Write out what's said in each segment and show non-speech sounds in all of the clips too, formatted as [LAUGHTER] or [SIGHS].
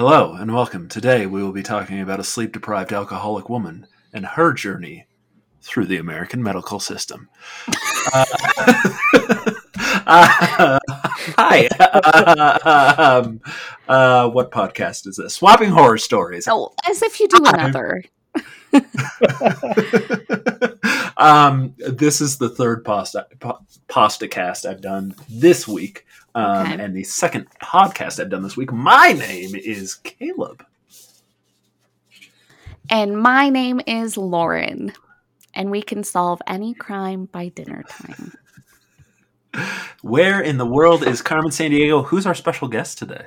Hello and welcome. Today we will be talking about a sleep deprived alcoholic woman and her journey through the American medical system. Uh, [LAUGHS] uh, hi. Uh, um, uh, what podcast is this? Swapping Horror Stories. Oh, as if you do another. [LAUGHS] um, this is the third pasta, pasta cast I've done this week. Um, Okay. And the second podcast I've done this week. My name is Caleb. And my name is Lauren. And we can solve any crime by dinner time. [LAUGHS] Where in the world is Carmen Sandiego? Who's our special guest today?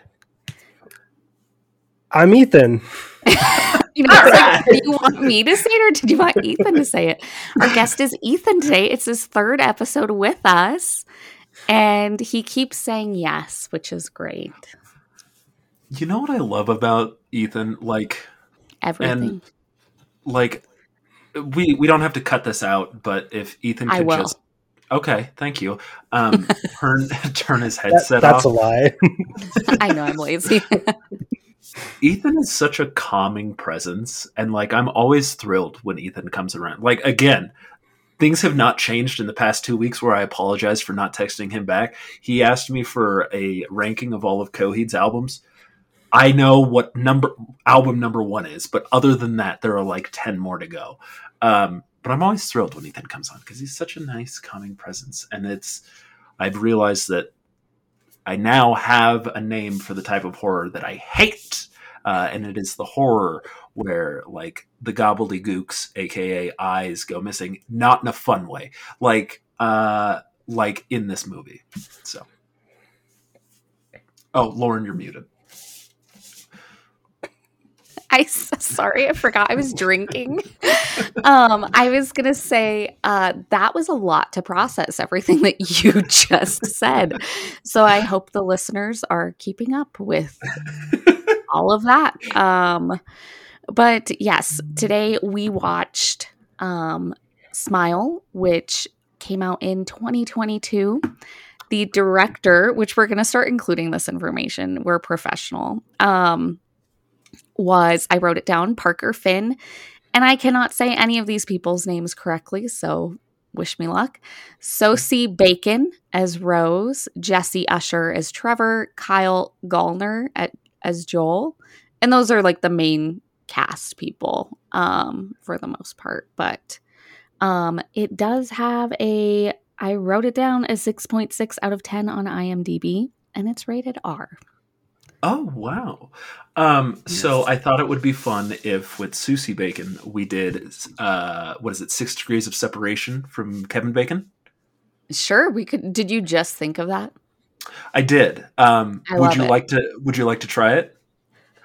I'm Ethan. [LAUGHS] You know, it's like, do you want me to say it or did you want Ethan to say it? Our guest is Ethan today. It's his third episode with us. And he keeps saying yes, which is great. You know what I love about Ethan? Like, Everything. like we we don't have to cut this out, but if Ethan I could will. just okay, thank you. Um, [LAUGHS] turn [LAUGHS] turn his That- headset that's off. That's a lie. I know I'm lazy. [LAUGHS] Ethan is such a calming presence, and like I'm always thrilled when Ethan comes around. Like again, things have not changed in the past two weeks where I apologize for not texting him back. He asked me for a ranking of all of Coheed's albums. I know what number album number one is, but other than that, there are like ten more to go. Um, but I'm always thrilled when Ethan comes on because he's such a nice, calming presence, and it's. I've realized that I now have a name for the type of horror that I hate, uh, and it is the horror where like the gobbledygooks, aka eyes, go missing, not in a fun way, like uh, like in this movie. So, oh, Lauren, you're muted. I sorry, I forgot I was drinking. um, I was gonna say uh, that was a lot to process everything that you just said. So I hope the listeners are keeping up with all of that. Um, but yes, today we watched um, Smile, which came out in 2022. The director, which we're going to start including this information, we're professional. Um, was I wrote it down, Parker Finn, and I cannot say any of these people's names correctly, so wish me luck. Sosie Bacon as Rose, Jesse Usher as Trevor, Kyle Gallner at, as Joel, and those are like the main cast people um, for the most part. But um, it does have a, I wrote it down as 6.6 out of 10 on IMDb, and it's rated R. Oh wow! Um, so I thought it would be fun if with Susie Bacon we did uh, what is it, Six Degrees of Separation from Kevin Bacon. Sure, we could. Did you just think of that? I did. Um, I would you it. like to? Would you like to try it?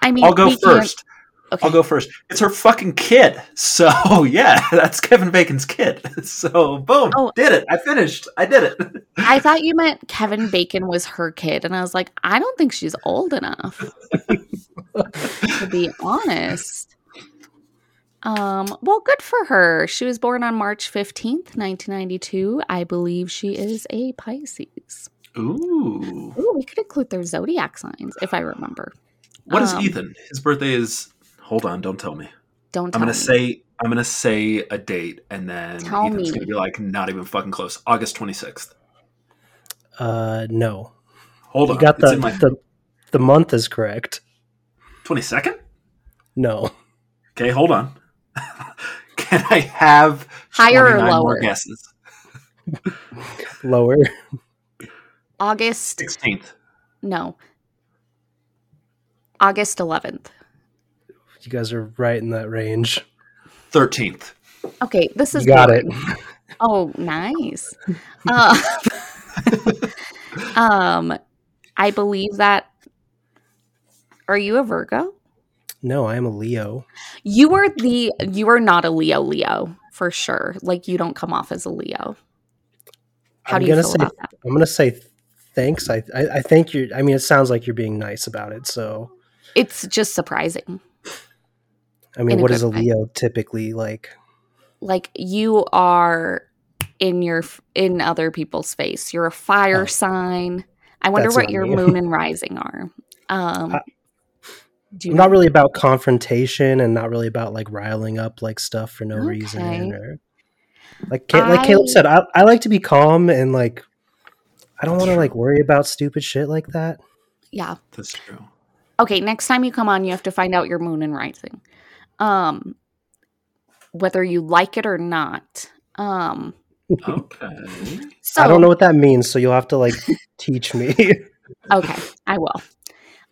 I mean, I'll go first. Okay. I'll go first. It's her fucking kid. So [LAUGHS] yeah, that's Kevin Bacon's kid. [LAUGHS] So boom, Oh. did it. I finished. I did it. [LAUGHS] I thought you meant Kevin Bacon was her kid, and I was like, I don't think she's old enough. to be honest. Um, well, good for her. She was born on March 15th, 1992. I believe she is a Pisces. Ooh. Ooh, we could include their zodiac signs if I remember. What is Um, Ethan? His birthday is. Hold on. Don't tell me. Don't Tell me. I'm gonna me. say. I'm gonna say a date, and then Tell Ethan's me. gonna be like, not even fucking close. August 26th. Uh, no, Hold you on. got it's the, my the the month is correct. 22nd. No, Okay, hold on. [LAUGHS] Can I have Higher or 29 more lower? guesses? [LAUGHS] lower. August, 16th. no. August 11th. You guys are right in that range. 13th. Okay, this is You got boring. it. [LAUGHS] Oh, nice. [LAUGHS] Uh, [LAUGHS] um, I believe that. Are you a Virgo? No, I am a Leo. You are the. You are not a Leo. Leo for sure. Like you don't come off as a Leo. How I'm do you gonna feel say about that? I'm gonna say thanks. I, I I think you're. I mean, it sounds like you're being nice about it. So, It's just surprising. I mean, In a what is a good way. Leo typically like? Like you are in your in other people's face. You're a fire Oh. sign. I wonder That's what your moon [LAUGHS] and rising are. Um, I- I'm not really about confrontation and not really about like riling up like stuff for no reason or like like Caleb said, I, I like to be calm and like I don't want to like worry about stupid shit like that. Yeah. That's true. Okay, next time you come on, you have to find out your moon and rising. Um whether you like it or not. Um Okay. so I don't know what that means, so you'll have to like [LAUGHS] teach me. Okay, I will.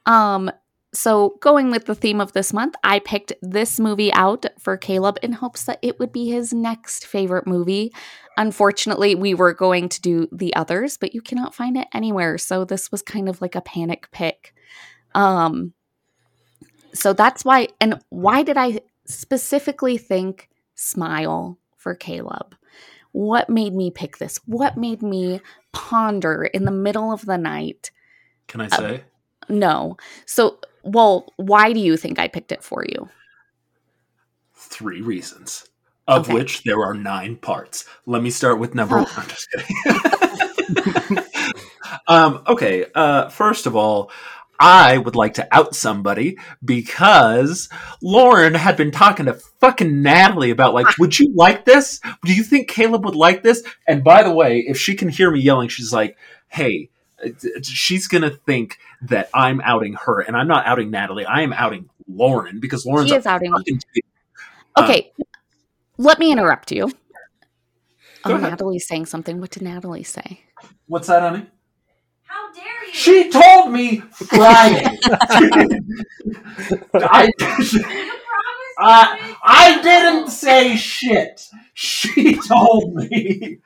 Um, so going with the theme of this month, I picked this movie out for Caleb in hopes that it would be his next favorite movie. Unfortunately, we were going to do the others, but you cannot find it anywhere. So this was kind of like a panic pick. Um, so that's why, and why did I specifically think Smile for Caleb? What made me pick this? What made me ponder in the middle of the night? Can I say? No. So, well, why do you think I picked it for you? Three reasons, of Okay. which there are nine parts. Let me start with number one. [LAUGHS] I'm just kidding. [LAUGHS] um, okay, uh, first of all, I would like to out somebody because Lauren had been talking to fucking Natalie about like, would you like this? Do you think Caleb would like this? And by the way, if she can hear me yelling, she's like, "Hey, she's gonna think that I'm outing her, and I'm not outing Natalie. I am outing Lauren because Lauren's She is outing fucking cheater." Okay. let me interrupt you. Go Oh, ahead. Natalie's saying something. What did Natalie say? What's that, honey? How dare you? She told me Friday. [LAUGHS] [LAUGHS] I, you promised I. I didn't say shit. She [LAUGHS] told me.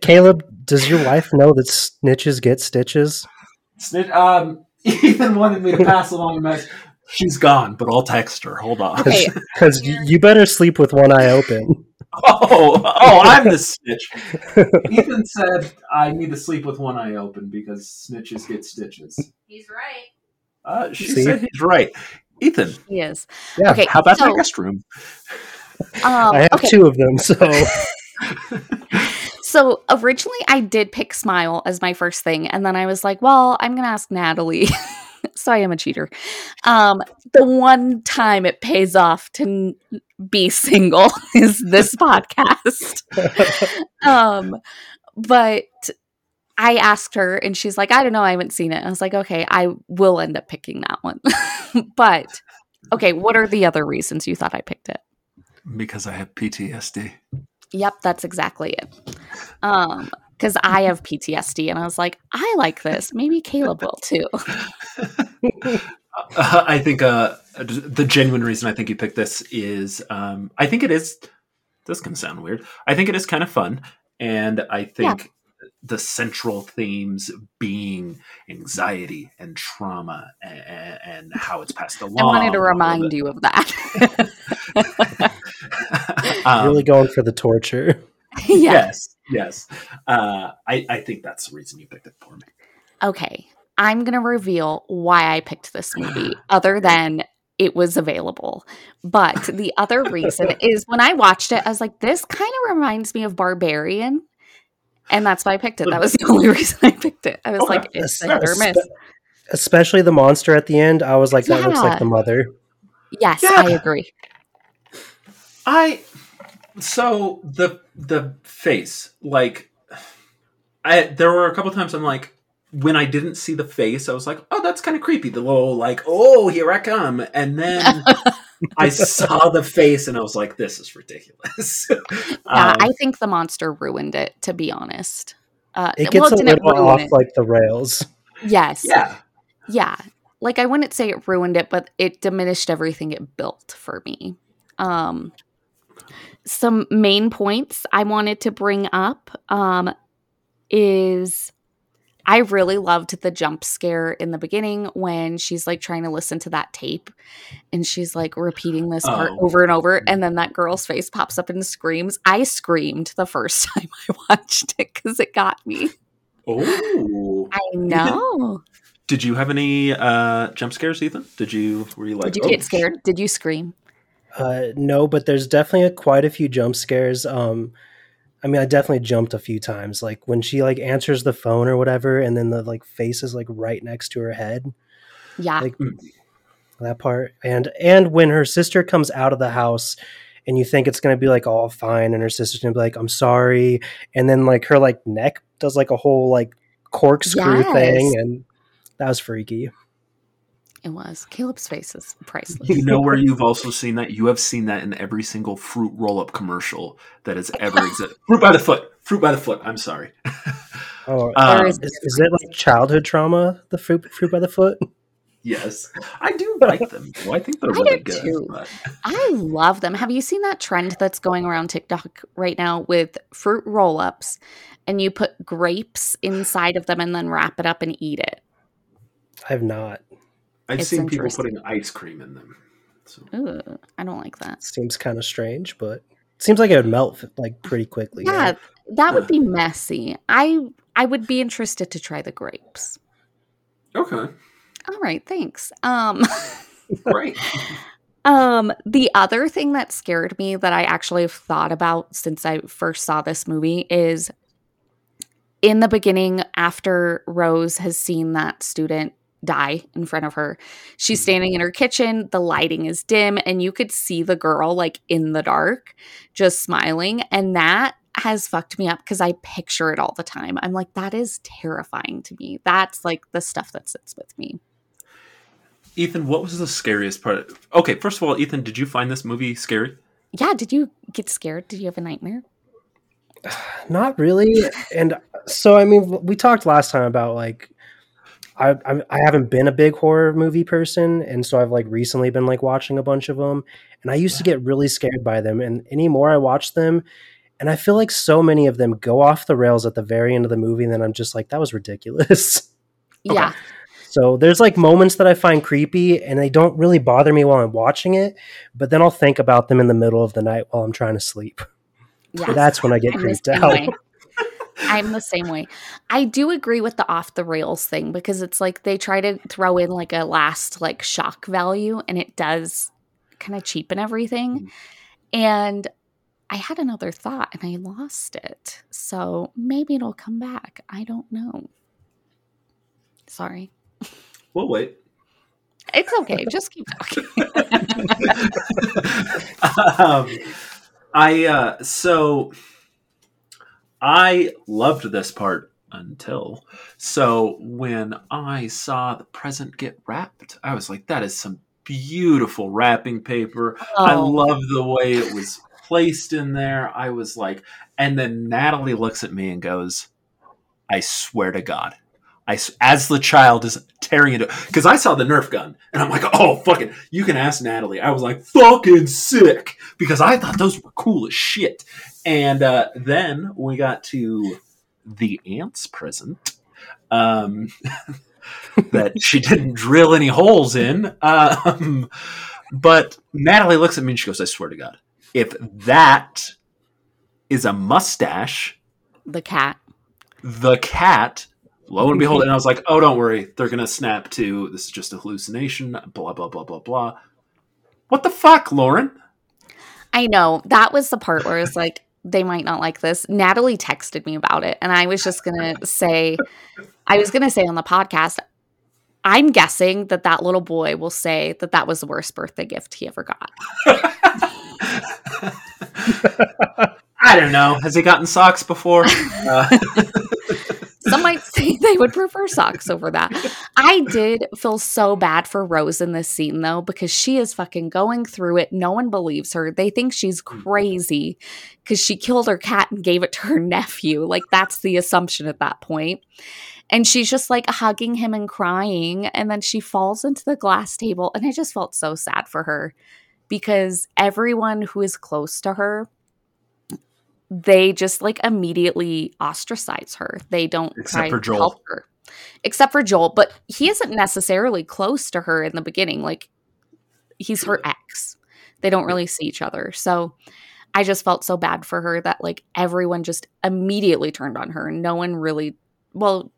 Caleb, does your wife know that snitches get stitches? Snitch, um, [LAUGHS] Ethan wanted me to pass along a message. She's gone, but I'll text her. Hold on. Okay. Because you better sleep with one eye open. [LAUGHS] Oh, oh, I'm the snitch. Ethan said I need to sleep with one eye open because snitches get stitches. He's right. Uh, she See? said he's right. Ethan, He is. Yeah, Okay. how about so, my guest room? [LAUGHS] Um, I have okay. two of them, so [LAUGHS] So originally I did pick Smile as my first thing, and then I was like, well, I'm gonna ask Natalie. [LAUGHS] so I am a cheater. Um, the one time it pays off to n- be single is this podcast. um, but I asked her, and she's like, I don't know, I haven't seen it. I was like, okay, I will end up picking that one. [LAUGHS] but okay, what are the other reasons you thought I picked it? Because I have PTSD. Yep, that's exactly it. Um, because I have PTSD, and I was like, I like this. Maybe Caleb will too. [LAUGHS] Uh, I think uh, the genuine reason I think you picked this is um, I think it is. This can sound weird. I think it is kind of fun, and I think the central themes being anxiety and trauma and, and how it's passed along. I wanted to remind you of that. [LAUGHS] Um, really going for the torture. [LAUGHS] yeah. Yes, yes. Uh, I, I think that's the reason you picked it for me. Okay. I'm going to reveal why I picked this movie, other than it was available. But the other reason [LAUGHS] is when I watched it, I was like, this kind of reminds me of Barbarian. And that's why I picked it. That [LAUGHS] was the only reason I picked it. I was Okay. like, [LAUGHS] it's a hit or miss. Especially the monster at the end. I was like, that looks like the mother. Yes, Yeah. I agree. I so the the face like I there were a couple times I'm like when I didn't see the face I was like oh that's kind of creepy the little like oh here I come and then [LAUGHS] I saw the face and I was like this is ridiculous. [LAUGHS] Yeah, Um, I think the monster ruined it, to be honest. Uh, It gets well, a little ruin off it. like the rails. Yes. yeah Yeah. Like I wouldn't say it ruined it, but it diminished everything it built for me. Um some main points I wanted to bring up um is I really loved the jump scare in the beginning when she's like trying to listen to that tape and she's like repeating this part Oh. over and over and then that girl's face pops up and screams. I screamed the first [LAUGHS] time I watched it cuz it got me. oh I know. did you have any uh jump scares Ethan did you were you like Did you oh, get scared? Did you scream? Uh, no, but there's definitely a, quite a few jump scares. Um, I mean, I definitely jumped a few times. Like when she like answers the phone or whatever, and then the like face is like right next to her head. Yeah. Like, that part and and when her sister comes out of the house and you think it's gonna be like all fine and her sister's gonna be like i'm sorry and then like her like neck does like a whole like corkscrew Yes. thing and that was freaky It was. Caleb's face is priceless. You know where you've also seen that? You have seen that in every single fruit roll up commercial that has ever [LAUGHS] existed. fruit by the foot. Fruit by the foot. I'm sorry. [LAUGHS] oh Um, There is- is, is it like childhood trauma the fruit fruit by the foot yes. I do like them. though. I think they're [LAUGHS] I really good. too. but- I love them. Have you seen that trend that's going around TikTok right now with fruit roll ups and you put grapes inside of them and then wrap it up and eat it? i have not I've seen people putting ice cream in them. So. Ooh, I don't like that. seems kind of strange but it seems like it would melt like pretty quickly Yeah, right? that would be messy. I I would be interested to try the grapes. Okay. All right, thanks. Um [LAUGHS] Great. Um, the other thing that scared me that I actually have thought about since I first saw this movie is in the beginning, after Rose has seen that student die in front of her, she's Mhm. standing in her kitchen, the lighting is dim, and you could see the girl like in the dark, just smiling. And that has fucked me up because I picture it all the time. I'm like, that is terrifying to me. That's like the stuff that sits with me. Ethan, what was the scariest part? Okay, first of all, Ethan, did you find this movie scary? Yeah, did you get scared? Did you have a nightmare? [SIGHS] Not really. and so, I mean, we talked last time about like, I, I I haven't been a big horror movie person, and so I've like recently been like watching a bunch of them, and I used to get really scared by them, and anymore I watch them, and I feel like so many of them go off the rails at the very end of the movie, and then I'm just like, that was ridiculous. [LAUGHS] Okay. Yeah. So there's like moments that I find creepy, and they don't really bother me while I'm watching it, but then I'll think about them in the middle of the night while I'm trying to sleep. Yeah. That's when I get creeped out. I'm the same way. I do agree with the off the rails thing because it's like they try to throw in like a last like shock value and it does kind of cheapen everything. And I had another thought and I lost it. So maybe it'll come back. I don't know. Sorry. Well, wait. It's okay. Just keep talking. [LAUGHS] um, I uh, so I loved this part until so when I saw the present get wrapped, I was like, "That is some beautiful wrapping paper." I Oh, love the way it was placed in there. I was like, and then Natalie looks at me and goes, "I swear to God." I, as the child is tearing into because I saw the Nerf gun and I'm like, oh fucking, you can ask Natalie. I was like, fucking sick because I thought those were cool as shit. And uh, then we got to the aunt's present um, [LAUGHS] that she didn't drill any holes in. Um, but Natalie looks at me and she goes, I swear to God, if that is a mustache, the cat. the cat lo and behold and i was like oh don't worry they're gonna snap to this is just a hallucination blah blah blah blah blah what the fuck lauren I know. That was the part where it's like, they might not like this. Natalie texted me about it. And I was just going [LAUGHS] to say, I was going to say on the podcast, I'm guessing that that little boy will say that that was the worst birthday gift he ever got. [LAUGHS] i don't know has he gotten socks before [LAUGHS] uh, Some might [LAUGHS] say they would prefer socks over that. I did feel so bad for Rose in this scene though, because she is fucking going through it. No one believes her. They think she's mm-hmm. crazy because she killed her cat and gave it to her [LAUGHS] nephew. Like that's the assumption at that point. And she's just like hugging him and crying. And then she falls into the glass table. And I just felt so sad for her because everyone who is close to her they just like immediately ostracize her. They don't Except try for to Joel. help her. Except for Joel, but he isn't necessarily close to her in the beginning. Like he's her ex. They don't really see each other. So I just felt so bad for her that like everyone just immediately turned on her. No one really well,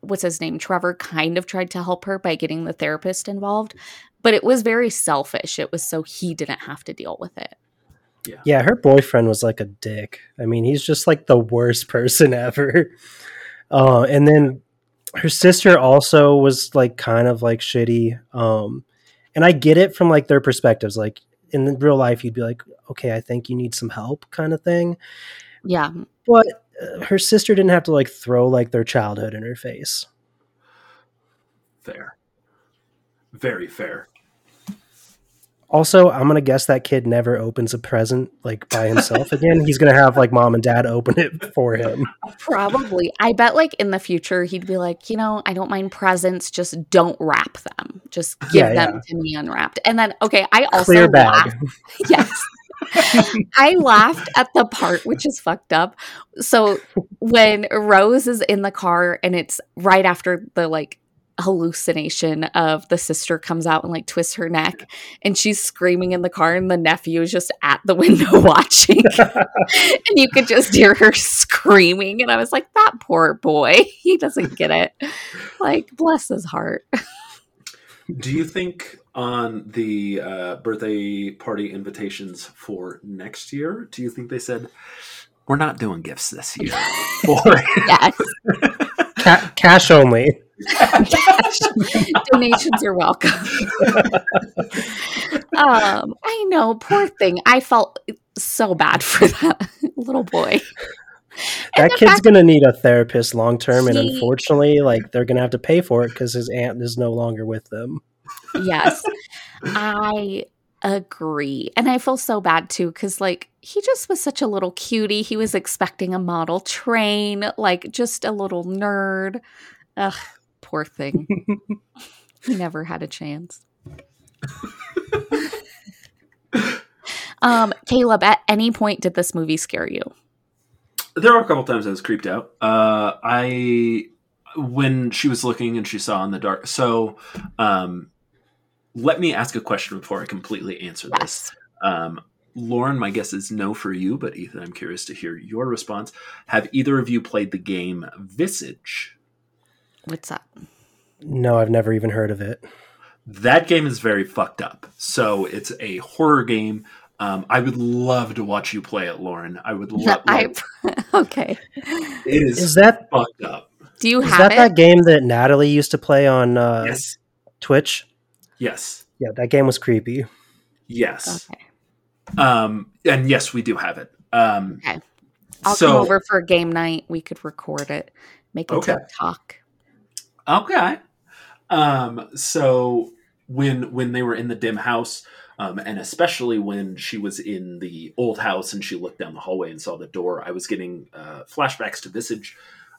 what's his name? Trevor kind of tried to help her by getting the therapist involved, but it was very selfish. It was so he didn't have to deal with it. Yeah, her boyfriend was like a dick. I mean, he's just like the worst [LAUGHS] person ever. Uh, and then her sister also was like kind of like shitty. Um, and and I get it from like their perspectives. Like in real life, you'd be like, okay, I think you need some help, kind of thing. Yeah. But uh, her sister didn't have to like throw like their childhood in her face. Fair. Very fair. Also, I'm gonna guess that kid never opens a present like by himself [LAUGHS] again. He's gonna have like mom and dad open it for him. Probably. I bet like in the future he'd be like, you know, I don't mind presents, just don't wrap them. Just give Yeah, them to me unwrapped. And then okay, I also Clear bag. laughed. [LAUGHS] Yes. I laughed at the part which is fucked up. So when Rose is in the car and it's right after the like hallucination of the sister comes out and like twists her neck and she's screaming in the car and the nephew is just at the [LAUGHS] window watching. [LAUGHS] And you could just hear her screaming and I was like that poor boy. [LAUGHS] He doesn't get it. Like bless his heart. Do you think on the uh, birthday party invitations for next year, do you think they said, we're not doing gifts this year? or, yes. Ca- cash only. [LAUGHS] donations are welcome. [LAUGHS] Um i know poor thing. I felt so bad for that [LAUGHS] little boy. That kid's fact- gonna need a therapist long term, and unfortunately, like they're gonna have to pay for it because his aunt is no longer with them. yes. I agree. And i feel so bad too because like he just was such a little cutie. He was expecting a model train like just a little nerd. Ugh poor thing he never had a chance um caleb at any point did this movie scare you there were a couple times I was creeped out. Uh, I when she was looking and she saw in the dark. So, um, let me ask a question before I completely answer this. Um, Lauren, my guess is no for you, but Ethan, I'm curious to hear your response. Have either of you played the game Visage? What's that No, I've never even heard of it. That game is very fucked up. So it's a horror game. Um, I would love to watch you play it, Lauren. I would [LAUGHS] love. To I, [LAUGHS] okay it is, Is that fucked up. do you is have that it that game that Natalie used to play on uh, yes, Twitch? yes, Yeah, that game was creepy. yes. okay Um, and yes, we do have it. Um, Okay. I'll so, come over for a game night. We could record it, make a Okay. TikTok. Okay. Um, so when when they were in the dim house, um, and especially when she was in the old house and she looked down the hallway and saw the door, I was getting uh, flashbacks to Visage.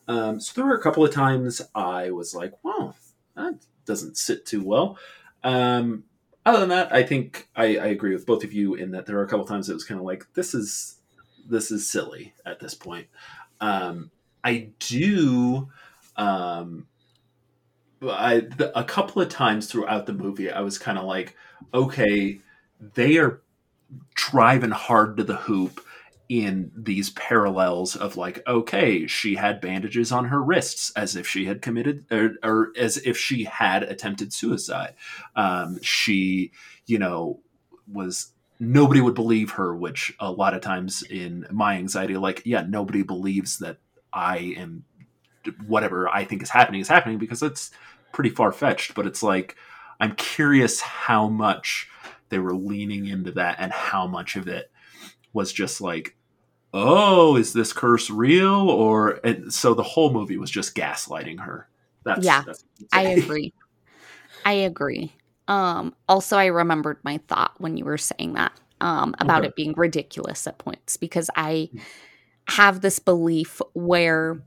Um, so there were a couple of times I was like, "Wow, that doesn't sit too well." Um, other than that, I think I, I agree with both of you in that there are a couple of times it was kind of like, "This is this is silly at this point." Um, I do. Um, I the, a couple of times throughout the movie, I was kind of like, okay, they are driving hard to the hoop in these parallels of like, okay, she had bandages on her wrists as if she had committed or, or as if she had attempted suicide. Um, she, you know, was nobody would believe her, which a lot of times in my anxiety, like, yeah, nobody believes that I am whatever I think is happening is happening because it's pretty far fetched. But it's like I'm curious how much they were leaning into that and how much of it was just like, oh, is this curse real? Or and so the whole movie was just gaslighting her. That's Yeah, that's I agree. I agree. Um, also, I remembered my thought when you were saying that um, about Okay. it being ridiculous at points because I have this belief where,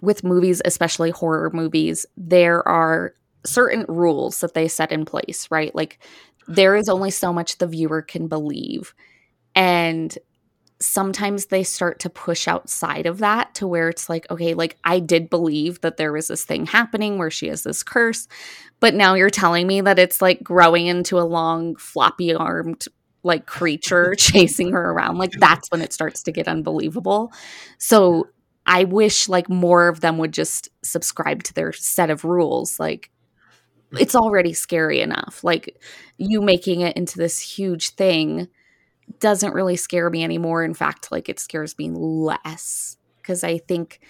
with movies, especially horror movies, there are certain rules that they set in place, right? Like, there is only so much the viewer can believe. And sometimes they start to push outside of that to where it's like, okay, like I did believe that there was this thing happening where she has this curse, but now you're telling me that it's like growing into a long, floppy armed like creature [LAUGHS] chasing her around. Like that's when it starts to get unbelievable. So I wish like more of them would just subscribe to their set of rules. Like it's already scary enough. Like you making it into this huge thing doesn't really scare me anymore. In fact, like it scares me less because I think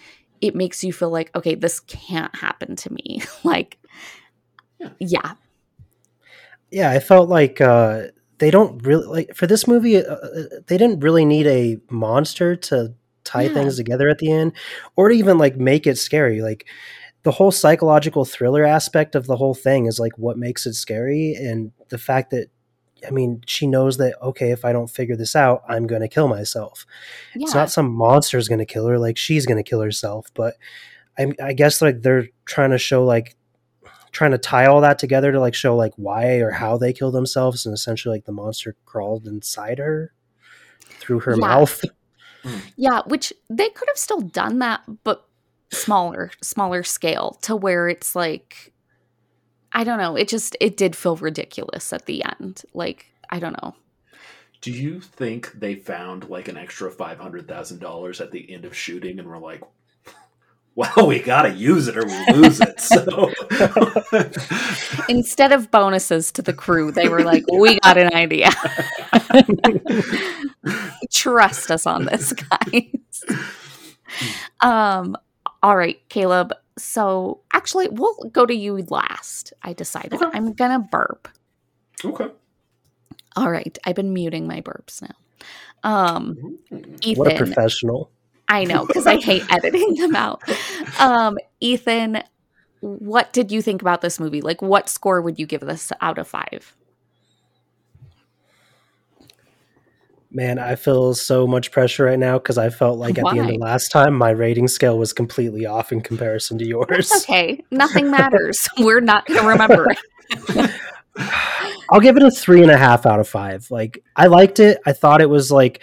it makes you feel like, okay, this can't happen to me. [LAUGHS] like, Yeah. yeah, yeah, I felt like uh, they don't really like for this movie. Uh, uh, they didn't really need a monster to tie Yeah. things together at the end, or to even like make it scary. Like the whole psychological thriller aspect of the whole thing is like what makes it scary, and the fact that. I mean, she knows that okay, if I don't figure this out, I'm going to kill myself. Yeah. It's not some monster's going to kill her, like she's going to kill herself. But I, I guess like they're trying to show like trying to tie all that together to like show like why or how they kill themselves, and essentially like the monster crawled inside her through her Yeah. mouth. Yeah, which they could have still done that, but smaller, smaller scale to where it's like, I don't know. It just it did feel ridiculous at the end. Like I don't know. Do you think they found like an extra five hundred thousand dollars at the end of shooting and were like, "Well, we gotta use it or we lose it." So [LAUGHS] Instead of bonuses to the crew, they were like, "We got an idea. [LAUGHS] Trust us on this, guys." um. All right, Caleb. So actually, we'll go to you last. I decided Okay. I'm gonna burp. okay. All right, I've been muting my burps now. Um, Ethan, What a professional! I know because I hate editing them out. Um, Ethan, what did you think about this movie? Like, what score would you give this out of five? Man, I feel so much pressure right now because I felt like at the end of last time, my rating scale was completely off in comparison to yours. Okay, nothing matters. [LAUGHS] We're not going to remember. it. I'll give it a three and a half out of five. Like I liked it. I thought it was like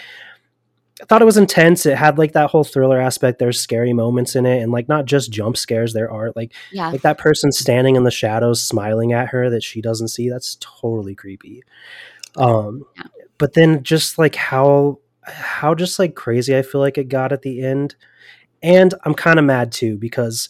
I thought it was intense. It had like that whole thriller aspect. There's scary moments in it, and like not just jump scares. There are like Yeah, like that person standing in the shadows smiling at her that she doesn't see. That's totally creepy. Um, Yeah. but then just like how how just like crazy I feel like it got at the end, and I'm kind of mad too because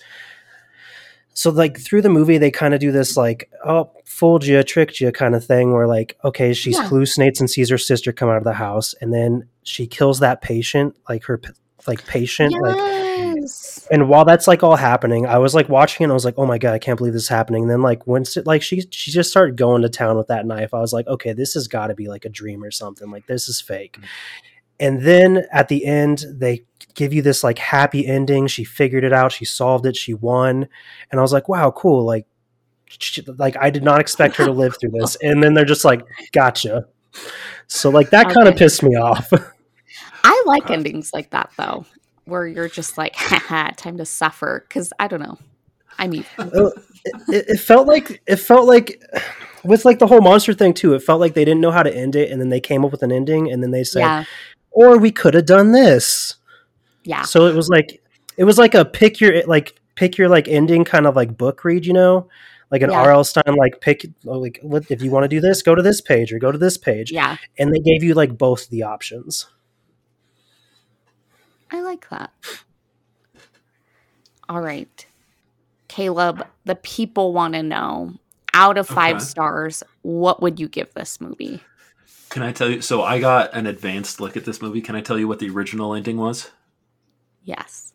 so like through the movie they kind of do this like oh fooled you tricked you kind of thing where like okay she Yeah. hallucinates and sees her sister come out of the house and then she kills that patient like her like patient like yes. and while that's like all happening i was like watching it and i was like oh my god i can't believe this is happening. And then like once it like she she just started going to town with that knife i was like okay this has got to be like a dream or something like this is fake. Mm. And then at the end they give you this like happy ending she figured it out she solved it she won. And i was like wow cool like she, like i did not expect her to live through this. [LAUGHS] And then they're just like gotcha. So like that kind of pissed me off [LAUGHS] I like endings like that though, where you're just like, [LAUGHS] haha, time to suffer. Because I don't know. I mean, it, it felt like it felt like with like the whole monster thing too it felt like they didn't know how to end it and then they came up with an ending and then they said yeah, or we could have done this yeah, so it was like it was like a pick your like pick your like ending kind of like book read you know like an Yeah. R.L. Stine like pick oh, like if you want to do this go to this page or go to this page yeah. and they gave you like both the options I like that. All right. Caleb, the people want to know out of five Okay. stars, what would you give this movie? Can I tell you? So I got an advanced look at this movie. Can I tell you what the original ending was? Yes.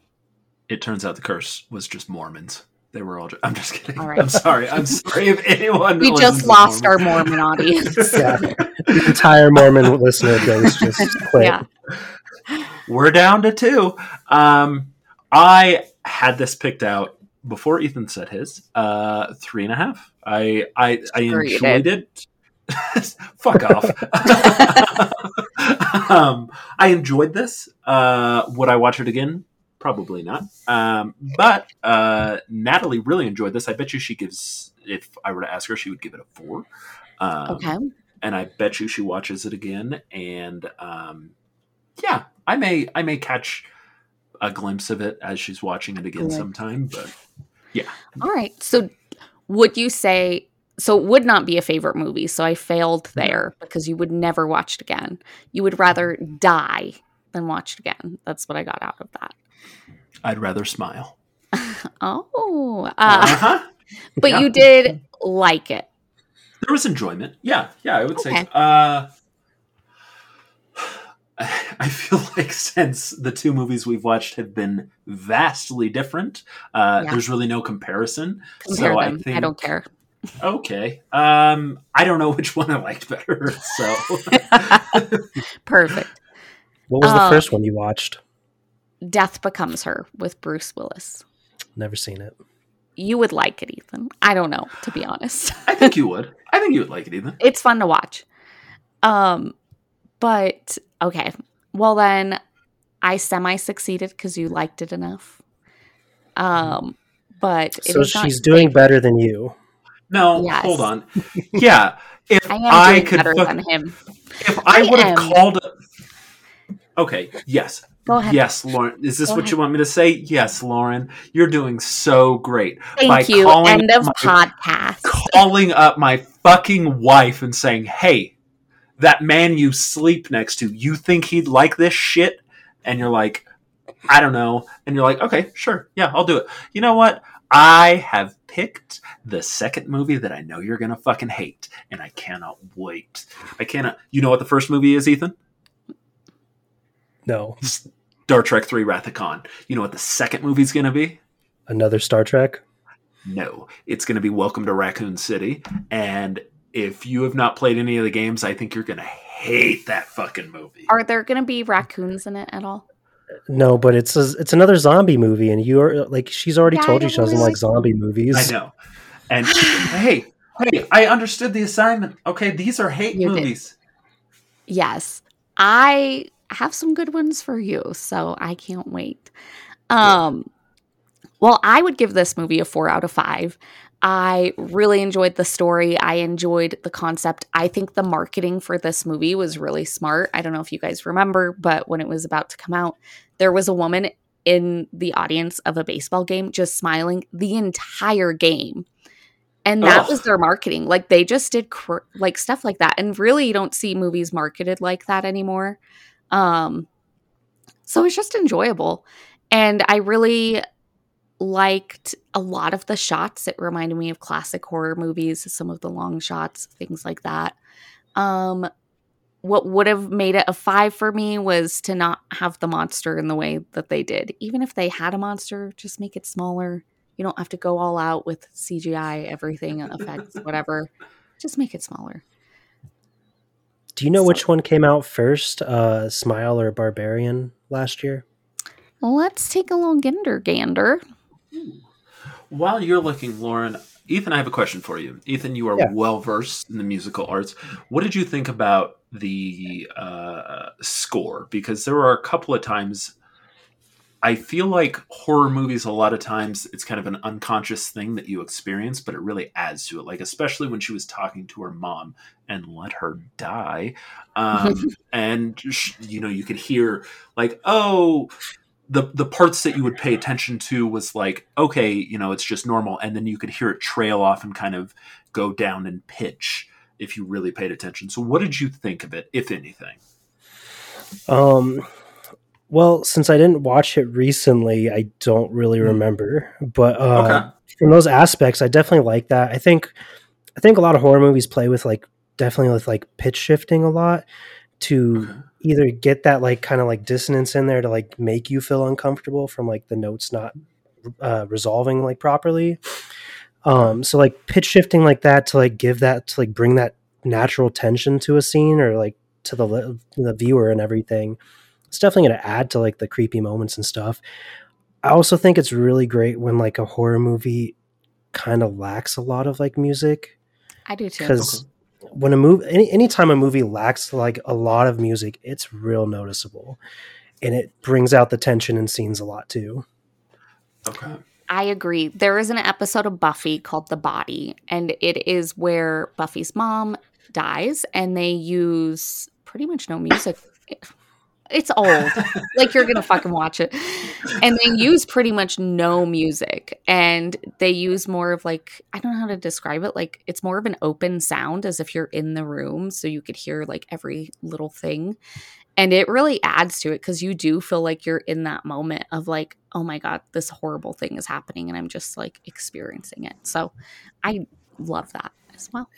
It turns out the curse was just Mormons. They were all. Ju- I'm just kidding. All [LAUGHS] right. I'm sorry. I'm sorry if anyone. We listens just to lost our Mormon audience. [LAUGHS] yeah the entire Mormon listener base just [LAUGHS] quit yeah. We're down to two. Um, I had this picked out before Ethan said his. Uh, three and a half. I I, I enjoyed it. [LAUGHS] Fuck off. [LAUGHS] um, I enjoyed this. Uh, would I watch it again? Probably not. Um, but uh, Natalie really enjoyed this. I bet you she gives. If I were to ask her, she would give it a four. Um, Okay. and I bet you she watches it again. And um, yeah, I may I may catch a glimpse of it as she's watching it again Good. sometime. But yeah. All right. So would you say so it would not be a favorite movie, so I failed there because you would never watch it again. You would rather die than watch it again. That's what I got out of that. I'd rather smile. [LAUGHS] Oh. Uh, Uh-huh. but yeah. you did like it. There was enjoyment. Yeah, yeah, I would say. Okay. Uh, [LAUGHS] I feel like since the two movies we've watched have been vastly different, uh, Yeah. there's really no comparison. Compare so I them. I, think don't care. Okay. Um, I don't know which one I liked better. So [LAUGHS] Perfect. What was the Uh, first one you watched? Death Becomes Her with Bruce Willis. Never seen it. You would like it, Ethan. I don't know, to be honest. I think you [LAUGHS] would. I think you would like it, Ethan. it's fun to watch. Um, but okay. Well then I semi succeeded because you liked it enough. Um, but it So is not she's doing safe. better than you. No, Yes. hold on. [LAUGHS] Yeah, if I am I, could, better fuck- than him. if I I would have am. called. Okay. Yes. Go ahead. Yes, Lauren. Is this Go what ahead. you want me to say? Yes, Lauren. You're doing so great. Thank by you. calling End of my- podcast. Calling up my fucking wife and saying, "Hey, that man you sleep next to, you think he'd like this shit?" And you're like, "I don't know." And you're like, "Okay, sure. Yeah, I'll do it." You know what? I have picked the second movie that I know you're going to fucking hate, and I cannot wait. I cannot. You know what the first movie is, Ethan? No, Star Trek 3 Wrath of Khan. You know what the second movie's going to be? another Star Trek. No, it's going to be Welcome to Raccoon City. And if you have not played any of the games, I think you're going to hate that fucking movie. Are there going to be raccoons in it at all? No, but it's a, it's another zombie movie, and you are like she's already Yeah, told you she doesn't really like zombie movies. I know. And [LAUGHS] hey, hey, I understood the assignment. Okay, these are hate You did. movies. Yes. I have some good ones for you, so I can't wait. Um well, I would give this movie a 4 out of 5. I really enjoyed the story. I enjoyed the concept. I think the marketing for this movie was really smart. I don't know if you guys remember, but when it was about to come out, there was a woman in the audience of a baseball game just smiling the entire game. And that Ugh. was their marketing. Like they just did cr- like stuff like that. And really you don't see movies marketed like that anymore. Um so it's just enjoyable. And I really liked a lot of the shots. It reminded me of classic horror movies, some of the long shots, things like that. Um, what would have made it a five for me was to not have the monster in the way that they did. Even if they had a monster, just make it smaller. You don't have to go all out with CGI, everything, effects, [LAUGHS] whatever. Just make it smaller. Do you know So- which one came out first, uh, Smile or Barbarian last year? Let's take a little gander gander. While you're looking, Lauren, Ethan, I have a question for you. Ethan, you are Yeah. well versed in the musical arts. What did you think about the uh, score? Because there were a couple of times. I feel like horror movies, a lot of times, it's kind of an unconscious thing that you experience, but it really adds to it. Like, especially when she was talking to her mom and let her die. Um, [LAUGHS] and, you know, you could hear, like, oh, the the parts that you would pay attention to was like okay you know it's just normal and then you could hear it trail off and kind of go down in pitch if you really paid attention so what did you think of it if anything Um, well, since I didn't watch it recently, I don't really Hmm. remember. But uh, Okay. from those aspects, I definitely like that. I think, I think a lot of horror movies play with like definitely with like pitch shifting a lot to. Either get that like kind of like dissonance in there to like make you feel uncomfortable from like the notes not uh, resolving like properly. Um, so like pitch shifting like that to like give that to like bring that natural tension to a scene or like to the the viewer and everything. It's definitely going to add to like the creepy moments and stuff. I also think it's really great when like a horror movie kind of lacks a lot of like music I do too. because when a movie any anytime a movie lacks like a lot of music it's real noticeable and it brings out the tension in scenes a lot too okay I agree. There is an episode of Buffy called The Body, and it is where Buffy's mom dies, and they use pretty much no music. It's old. like you're gonna fucking watch it. And they use pretty much no music. And they use more of like, I don't know how to describe it. Like it's more of an open sound as if you're in the room. So you could hear like every little thing. And it really adds to it because you do feel like you're in that moment of like, oh my God, this horrible thing is happening. And I'm just like experiencing it. So I love that as well.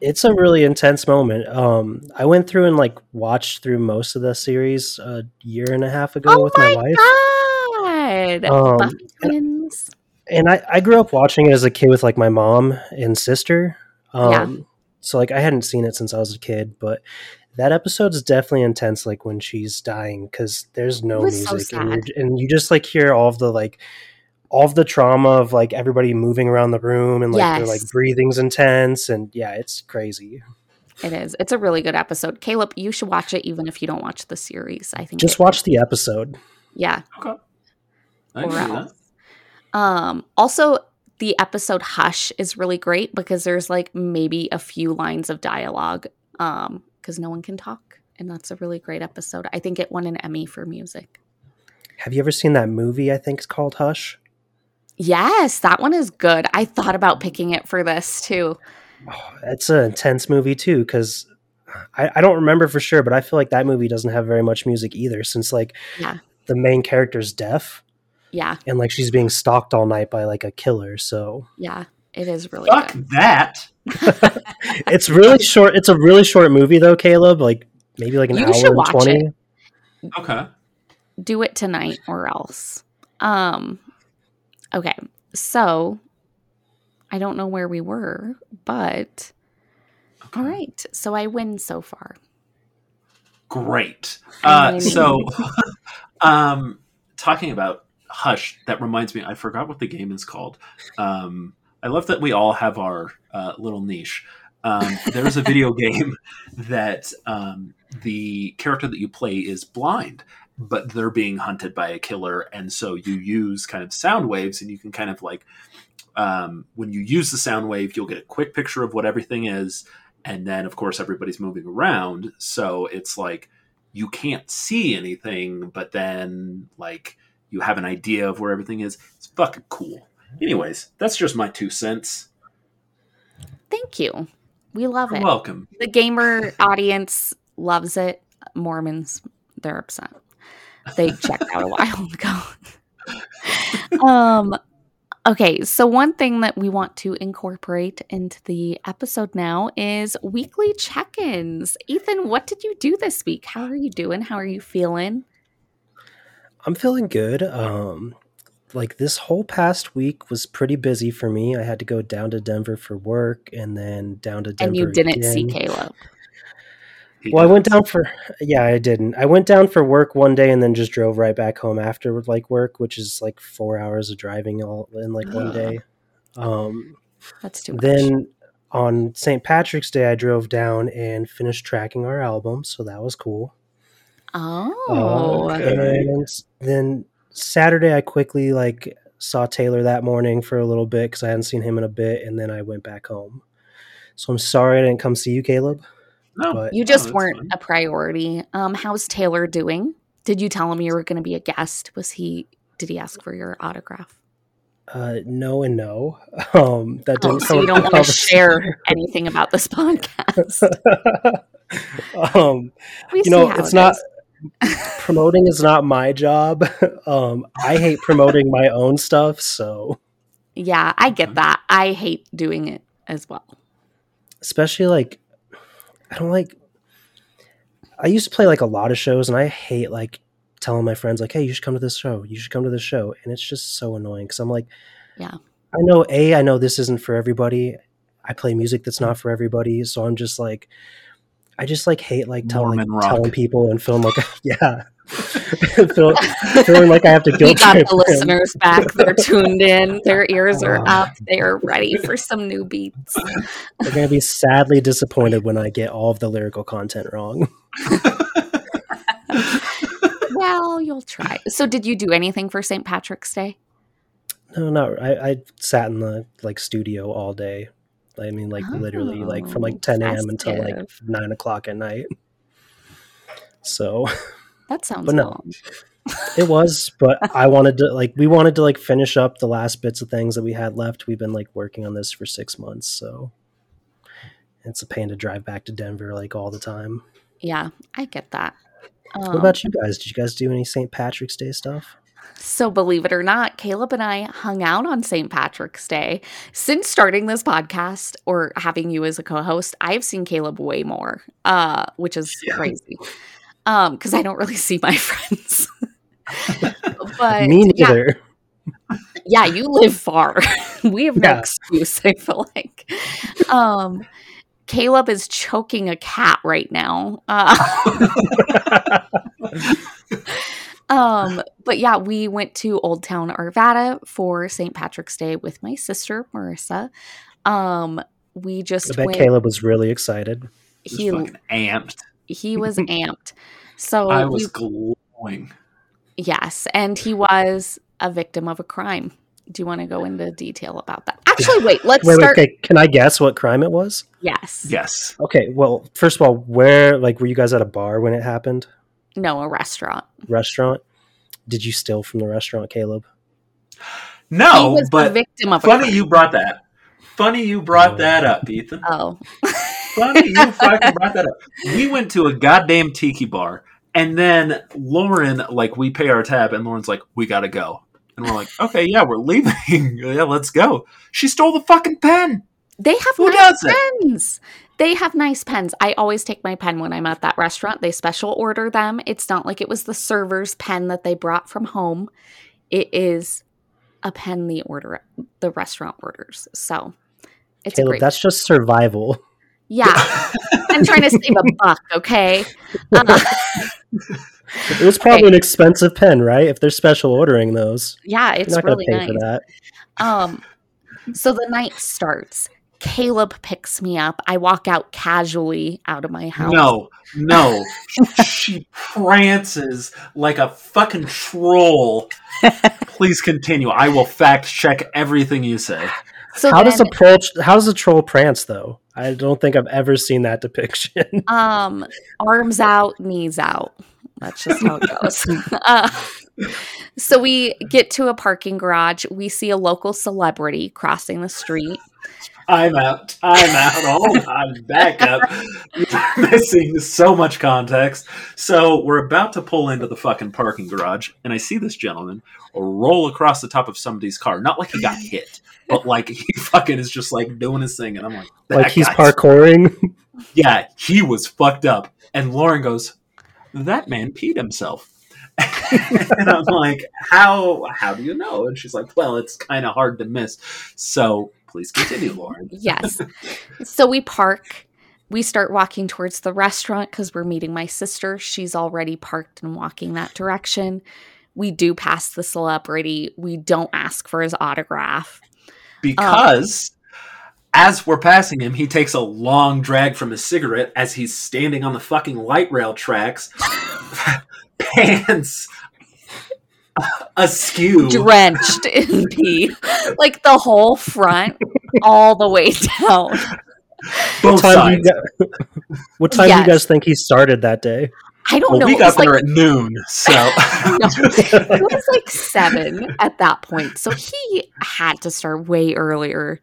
It's a really intense moment um i went through and like watched through most of the series a year and a half ago Oh with my, wife God. Um, Buffy twins. and I, I grew up watching it as a kid with like my mom and sister. Um, Yeah. So like I hadn't seen it since I was a kid, but that episode is definitely intense. Like when she's dying, because there's no was so music, and, you're- and you just like hear all of the like all of the trauma of like everybody moving around the room and like their like breathing's intense, and yeah, it's crazy. It is. It's a really good episode. Caleb, you should watch it even if you don't watch the series. I think Just it- watch the episode. Yeah. Okay. I Or that. Um, also, the episode Hush is really great because there's like maybe a few lines of dialogue um, because no one can talk. And that's a really great episode. I think it won an Emmy for music. Have you ever seen that movie? I think it's called Hush. Yes, that one is good. I thought about picking it for this too. Oh, it's an intense movie too because I, I don't remember for sure but i feel like that movie doesn't have very much music either since like Yeah. the main character's deaf Yeah, and like she's being stalked all night by like a killer so yeah, it is really Fuck good. that. [LAUGHS] it's really short it's a really short movie though caleb like maybe like an You hour should and watch 20 it. Okay. Do it tonight or else. Um, okay, so I don't know where we were, but okay. all right. So I win so far. Great. Uh, so, [LAUGHS] um, talking about Hush, that reminds me, I forgot what the game is called. Um, I love that we all have our uh, little niche. Um, there's a [LAUGHS] video game that um, the character that you play is blind, but they're being hunted by a killer, and so you use kind of sound waves, and you can kind of like um, when you use the sound wave, you'll get a quick picture of what everything is, and then of course everybody's moving around, so it's like you can't see anything, but then like you have an idea of where everything is. It's fucking cool. Anyways, that's just my two cents. Thank you. We love You're it. welcome. the gamer audience loves it. Mormons, they're upset. They checked out a while [LAUGHS] ago. um okay, so one thing that we want to incorporate into the episode now is weekly check-ins. Ethan, what did you do this week? How are you doing? How are you feeling? i'm feeling good um like this whole past week was pretty busy for me i had to go down to denver for work and then down to denver and you didn't see. Caleb. He Well, I went down for yeah, I didn't. I went down for work one day and then just drove right back home after like work, which is like four hours of driving all in like one day. [SIGHS] Um, That's too much. then on St. Patrick's Day, I drove down and finished tracking our album, so that was cool. oh. Uh, okay. and then Saturday, I quickly like saw Taylor that morning for a little bit because I hadn't seen him in a bit, and then I went back home. So I'm sorry I didn't come see you, Caleb. No, but- You just that's weren't fine. a priority. Um, how's Taylor doing? Did you tell him you were going to be a guest? Was he? Did he ask for your autograph? Uh, no and no. [LAUGHS] Um, that Oh, didn't so you don't [LAUGHS] want to [LAUGHS] share anything about this podcast. um, you know, it's it not promoting is not my job. Um, I hate promoting my own stuff, so Yeah, I get that. I hate doing it as well. especially like I don't like. I used to play like a lot of shows, and I hate like telling my friends like, "Hey, you should come to this show. You should come to this show," and it's just so annoying because I'm like, Yeah. I know a I know this isn't for everybody. I play music that's not mm. for everybody, so I'm just like, I just like hate like telling Mormon rock. telling people and film like [LAUGHS] yeah, [LAUGHS] Feel, feeling like I have to We guilt got the them. listeners back. They're tuned in. Their ears are Oh. up. They are ready for some new beats. They're gonna be sadly disappointed when I get all of the lyrical content wrong. [LAUGHS] Well, you'll try. So, did you do anything for St. Patrick's Day? No, no, I, I sat in the like studio all day. I mean, like literally, like from Oh, like 10 a.m. until like nine o'clock at night. So [LAUGHS] That sounds But no. long. it was, but [LAUGHS] I wanted to like we wanted to like finish up the last bits of things that we had left. We've been like working on this for six months, so it's a pain to drive back to Denver like all the time. Yeah, I get that. Um, what about you guys? Did you guys do any St. Patrick's Day stuff? So, believe it or not, Caleb and I hung out on St. Patrick's Day. Since starting this podcast or having you as a co host, I've seen Caleb way more, uh, which is [LAUGHS] Yeah. crazy because I don't really see my [LAUGHS] friends. but Me neither. yeah, you live far. [LAUGHS] we have no Yeah. excuse, I feel like. Um Caleb is choking a cat right now. Uh, [LAUGHS] um, but yeah, we went to Old Town Arvada for St. Patrick's Day with my sister Marissa. Um, we I just bet went. Caleb was really excited. Just he fucking amped. He was [LAUGHS] amped. So I we- was glowing. yes, and he was a victim of a crime. Do you want to go into detail about that? Actually, wait. Let's Wait, wait, start. okay. Can I guess what crime it was? Yes. Yes. Okay. Well, first of all, where like were you guys at a bar when it happened? No, a restaurant. Restaurant? Did you steal from the restaurant, Caleb? he No, was the but victim of a funny crime. you brought that. Funny you brought oh. that up, Ethan. Oh, Funny you fucking brought that up. We went to a goddamn tiki bar, and then Lauren, like, we pay our tab, and Lauren's like, "We gotta go," and we're like, "Okay, yeah, we're leaving. [LAUGHS] yeah, let's go." She stole the fucking pen. they have Who nice does it? pens. They have nice pens. I always take my pen when I'm at that restaurant. They special order them. It's not like it was the server's pen that they brought from home. It is a pen the order the restaurant orders. So it's Caleb, great. that's just survival. Yeah, [LAUGHS] I'm trying to save a buck. Okay. Uh, It was probably an expensive pen, right? If they're special ordering those, yeah, it's not really going to pay nice. for that. Um, so the night starts. Caleb picks me up. I walk out casually out of my house. No, no. she prances like a fucking troll. [LAUGHS] Please continue. I will fact check everything you say. So how does then, a troll? How does a troll prance though? I don't think I've ever seen that depiction. [LAUGHS] um arms out, knees out. That's just how it goes. [LAUGHS] [LAUGHS] uh, so we get to a parking garage. We see a local celebrity crossing the street. I'm out. I'm out. Hold on. Back up. You're missing so much context. So we're about to pull into the fucking parking garage, and I see this gentleman roll across the top of somebody's car. Not like he got hit, but like he [LAUGHS] fucking is just like doing his thing, and I'm like, like he's parkouring. [LAUGHS] yeah, he was fucked up. And Lauren goes, that man peed himself. [LAUGHS] and I'm like, how how do you know? And she's like, well, it's kind of hard to miss. So please continue, Lauren. Yes. so we park. We start walking towards the restaurant because we're meeting my sister. She's already parked and walking that direction. We do pass the celebrity. We don't ask for his autograph. Um, because as we're passing him, he takes a long drag from his cigarette as he's standing on the fucking light rail tracks, [LAUGHS] pants askew. Drenched in [LAUGHS] pee. Like the whole front, all the way down. both What time, do you, sides. gu- what time do you guys think he started that day? I don't Well, know. we got was like there at noon, so [LAUGHS] No, [LAUGHS] it was like seven at that point. So he had to start way earlier.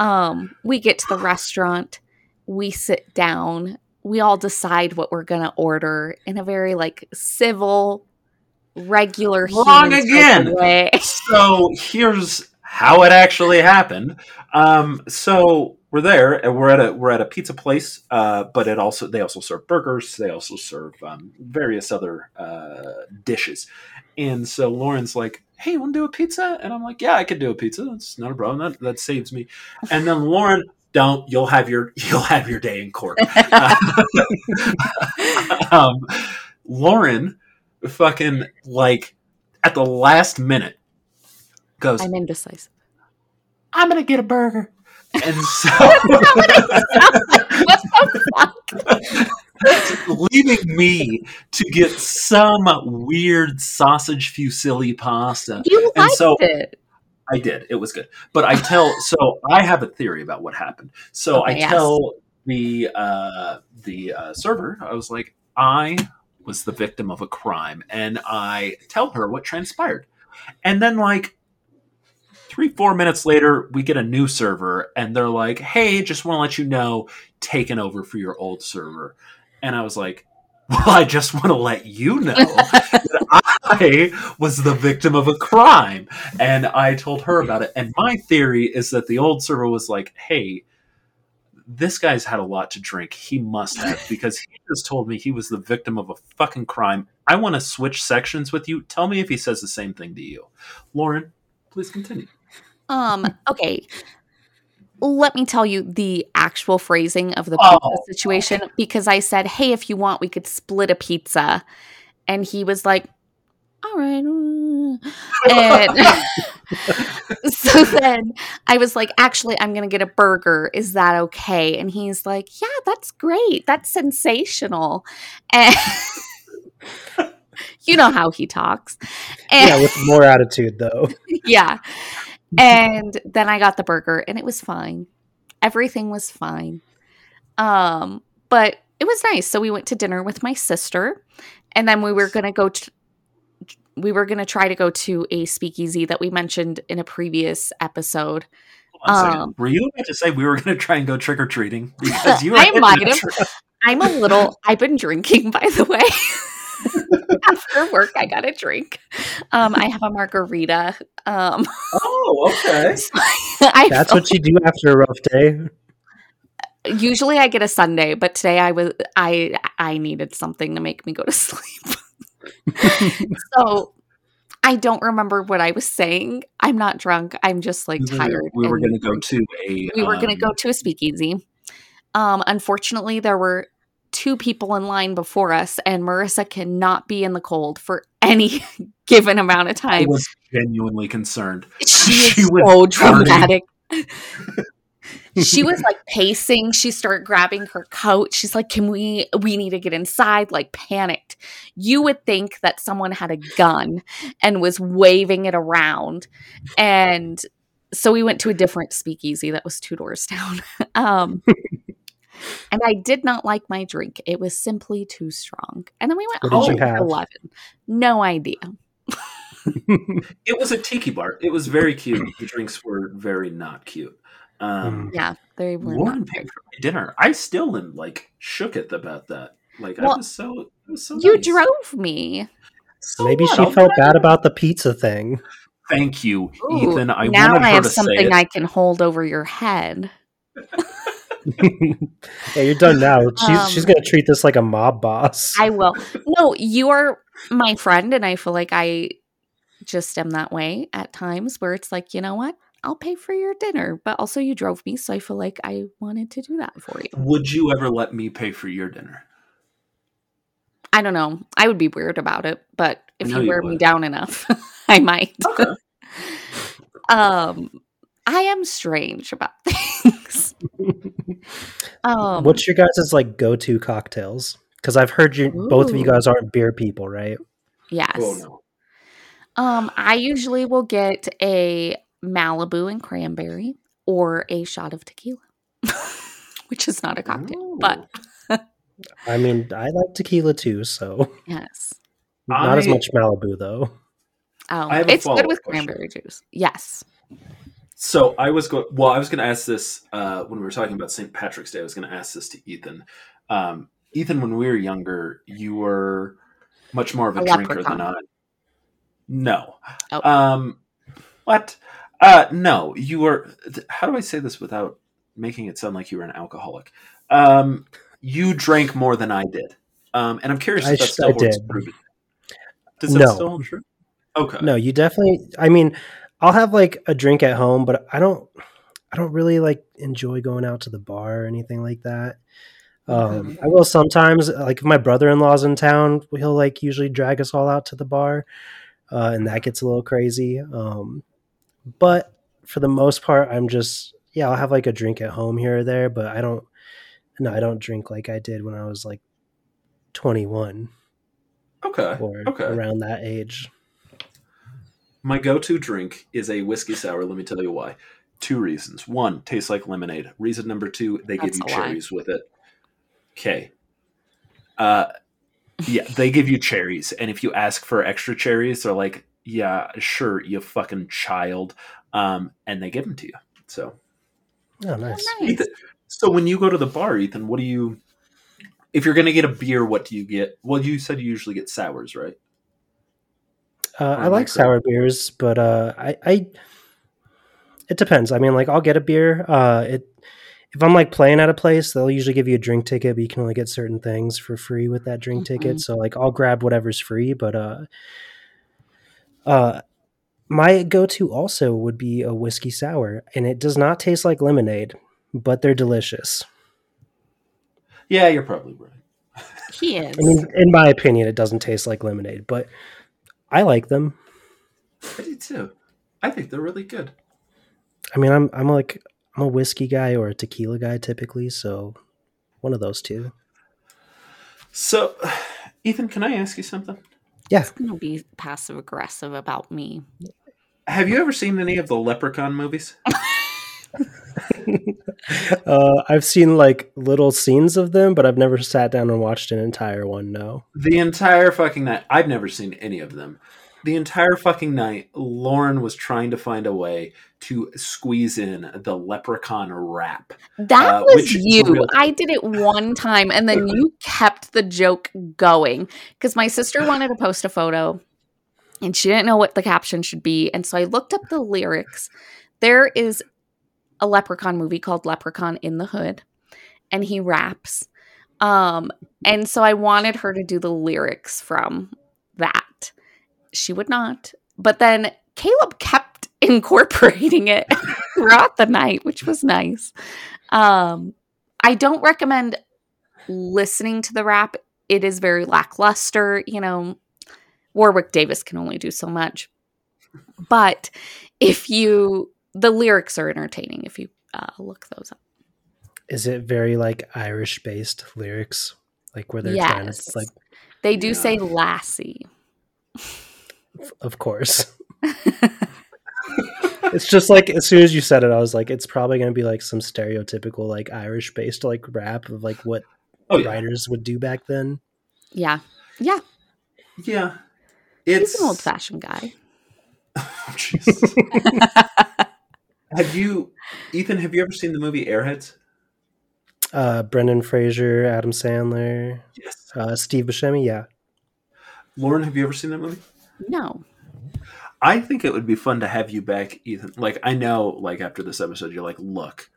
Um, we get to the restaurant, we sit down, we all decide what we're gonna order in a very like civil, regular Wrong again. way. so here's how it actually happened. Um, so we're there, and we're at a we're at a pizza place, uh, but it also they also serve burgers. They also serve um, various other uh, dishes. And so Lauren's like, "Hey, you want to do a pizza?" And I'm like, "Yeah, I could do a pizza. That's not a problem. That that saves me." And then Lauren, "Don't. You'll have your [LAUGHS] you'll have your day in court." [LAUGHS] [LAUGHS] um, Lauren, fucking like at the last minute, goes, I'm indecisive. I'm gonna get a burger. And [LAUGHS] so What the fuck? [LAUGHS] leaving me to get some weird sausage fusilli pasta. You And liked so- it. I did. It was good. But I tell so I have a theory about what happened. So I yes. tell the uh the uh, server, I was like, I was the victim of a crime and I tell her what transpired. And then like three, four minutes later, we get a new server and they're like, Hey, just want to let you know, taken over for your old server. And I was like, [LAUGHS] Well, I just want to let you know I was the victim of a crime. And I told her about it. And my theory is that the old server was like, Hey, this guy's had a lot to drink. He must have because he just told me he was the victim of a fucking crime. I want to switch sections with you. Tell me if he says the same thing to you. Lauren, Please continue. Um, okay. Let me tell you the actual phrasing of the Oh. pizza situation because I said, "Hey, if you want, we could split a pizza," and he was like, "All right." uh." And [LAUGHS] so then I was like, "Actually, I'm gonna get a burger. Is that okay?" And he's like, "Yeah, that's great. That's sensational." And [LAUGHS] [LAUGHS] you know how he talks. And- yeah, with more attitude though. [LAUGHS] yeah. And then I got the burger and it was fine. Everything was fine. Um, but it was nice. So we went to dinner with my sister and then we were going to go to we were going to try to go to a speakeasy that we mentioned in a previous episode. Hold on a second. Um, were you about to say we were going to try and go trick or treating? [LAUGHS] Because you I might have. tr- I'm a little I've been drinking by the way. After work I got a drink. Um I have a margarita. Um Oh, okay. [LAUGHS] I That's what you do after a rough day. usually I get a sundae, but today I was I I needed something to make me go to [LAUGHS] sleep. so I don't remember what I was saying. I'm not drunk. I'm just like We were- tired. We were going to go to a. we were going to um, go to a speakeasy. Um unfortunately there were two people in line before us and Marissa cannot be in the cold for any [LAUGHS] given amount of time. I was genuinely concerned. She [LAUGHS] She is was so dramatic. [LAUGHS] she was like pacing. She started grabbing her coat. She's like, "Can we? We need to get inside." Like panicked. You would think that someone had a gun and was waving it around, and so we went to a different speakeasy that was two doors down. um, and I did not like my drink. It was simply too strong. And then we went What home at have? eleven. No idea. [LAUGHS] It was a tiki bar. It was very cute. The drinks were very not cute. Um, Yeah, they were Lauren not paid for my dinner. I still am like shook at about that. Like I was so it was so You nice. drove me. So Maybe what? she felt drive bad about the pizza thing. Thank you, Ooh, Ethan. I now wanted I her have to say something it. I can hold over your head. [LAUGHS] yeah, you're done now. She's Um, she's gonna treat this like a mob boss. I will. No, you are my friend, and I feel like I just am that way at times where it's like, you know what? I'll pay for your dinner, but also you drove me, so I feel like I wanted to do that for you. Would you ever let me pay for your dinner? I don't know. I would be weird about it, but if know you you wear me down enough, [LAUGHS] I might. Okay. [LAUGHS] um, I am strange about [LAUGHS] things. um, What's your guys' like go to cocktails? Because I've heard you both of you guys aren't beer people, right? yes. Oh no. Um, I usually will get a Malibu and cranberry or a shot of tequila, [LAUGHS] which is not a cocktail, but [LAUGHS] I mean, I like tequila too, so yes. not as much Malibu though. Oh, I have a it's good with question. cranberry juice. Yes. So I was going. Well, I was going to ask this uh, when we were talking about St. Patrick's Day. I was going to ask this to Ethan. Um, Ethan, when we were younger, you were much more of a, A drinker leprechaun. than I. No. Oh. Um, what? Uh, no, you were. How do I say this without making it sound like you were an alcoholic? Um, you drank more than I did. Um, and I'm curious I if that sh- still I holds did. true. Does that No. still hold true? Okay. No, you definitely. I mean, I'll have like a drink at home, but I don't. I don't really like enjoy going out to the bar or anything like that. Um, I will sometimes, like if my brother in law's in town, he'll like usually drag us all out to the bar, uh, and that gets a little crazy. Um, but for the most part, I'm just yeah, I'll have like a drink at home here or there, but I don't. No, I don't drink like I did when I was like 21 Okay. or Okay. around that age. My go-to drink is a whiskey sour. Let me tell you why. Two reasons. One, tastes like lemonade. Reason number two, they That's give you a lie. cherries with it. Okay. Uh, yeah, they give you cherries, and if you ask for extra cherries, they're like, "Yeah, sure, you fucking child," um, and they give them to you. So, Oh, nice. nice. Ethan, so when you go to the bar, Ethan, what do you? If you're gonna get a beer, what do you get? Well, you said you usually get sours, right? Uh, I Or like micro- sour beers, but uh, I, I it depends. I mean, like I'll get a beer. Uh, it if I'm like playing at a place, they'll usually give you a drink ticket, but you can only get certain things for free with that drink Mhm. ticket. So like I'll grab whatever's free, but uh, uh, My go-to also would be a whiskey sour, and it does not taste like lemonade, but they're delicious. Yeah, you're probably right. He is. I mean, in my opinion, it doesn't taste like lemonade, but I like them. I do too. I think they're really good. I mean, I'm I'm like I'm a whiskey guy or a tequila guy typically, so one of those two. So, [SIGHS] Ethan, can I ask you something? Yeah, gonna be passive aggressive about me. Have you ever seen any of the Leprechaun movies? [LAUGHS] [LAUGHS] uh, I've seen like little scenes of them, but I've never sat down and watched an entire one. No. The entire fucking night. I've never seen any of them. The entire fucking night, Lauren was trying to find a way to squeeze in the Leprechaun rap. That Uh, was you. real- I did it one time and then you kept the joke going because my sister wanted to post a photo and she didn't know what the caption should be. And so I looked up the lyrics. There is a leprechaun movie called Leprechaun in the Hood and he raps. Um, and so I wanted her to do the lyrics from that. She would not. But then Caleb kept [LAUGHS] incorporating it [LAUGHS] throughout the night, which was nice. Um, I don't recommend listening to the rap. It is very lackluster. You know, Warwick Davis can only do so much. But if you, the lyrics are entertaining if you uh, look those up. Is it very like Irish based lyrics? Like where they're trying Yes. to like They do Yeah. say lassie. of course. it's just like as soon as you said it, I was like, it's probably gonna be like some stereotypical like Irish based like rap of like what Oh yeah, writers would do back then. Yeah. Yeah. yeah. He's It's an old fashioned guy. [LAUGHS] Jesus. [LAUGHS] have you, Ethan? Have you ever seen the movie Airheads? Uh Brendan Fraser, Adam Sandler, Yes. uh Steve Buscemi, yeah. Lauren, have you ever seen that movie? No. I think it would be fun to have you back, Ethan. Like I know, like after this episode, you're like, look,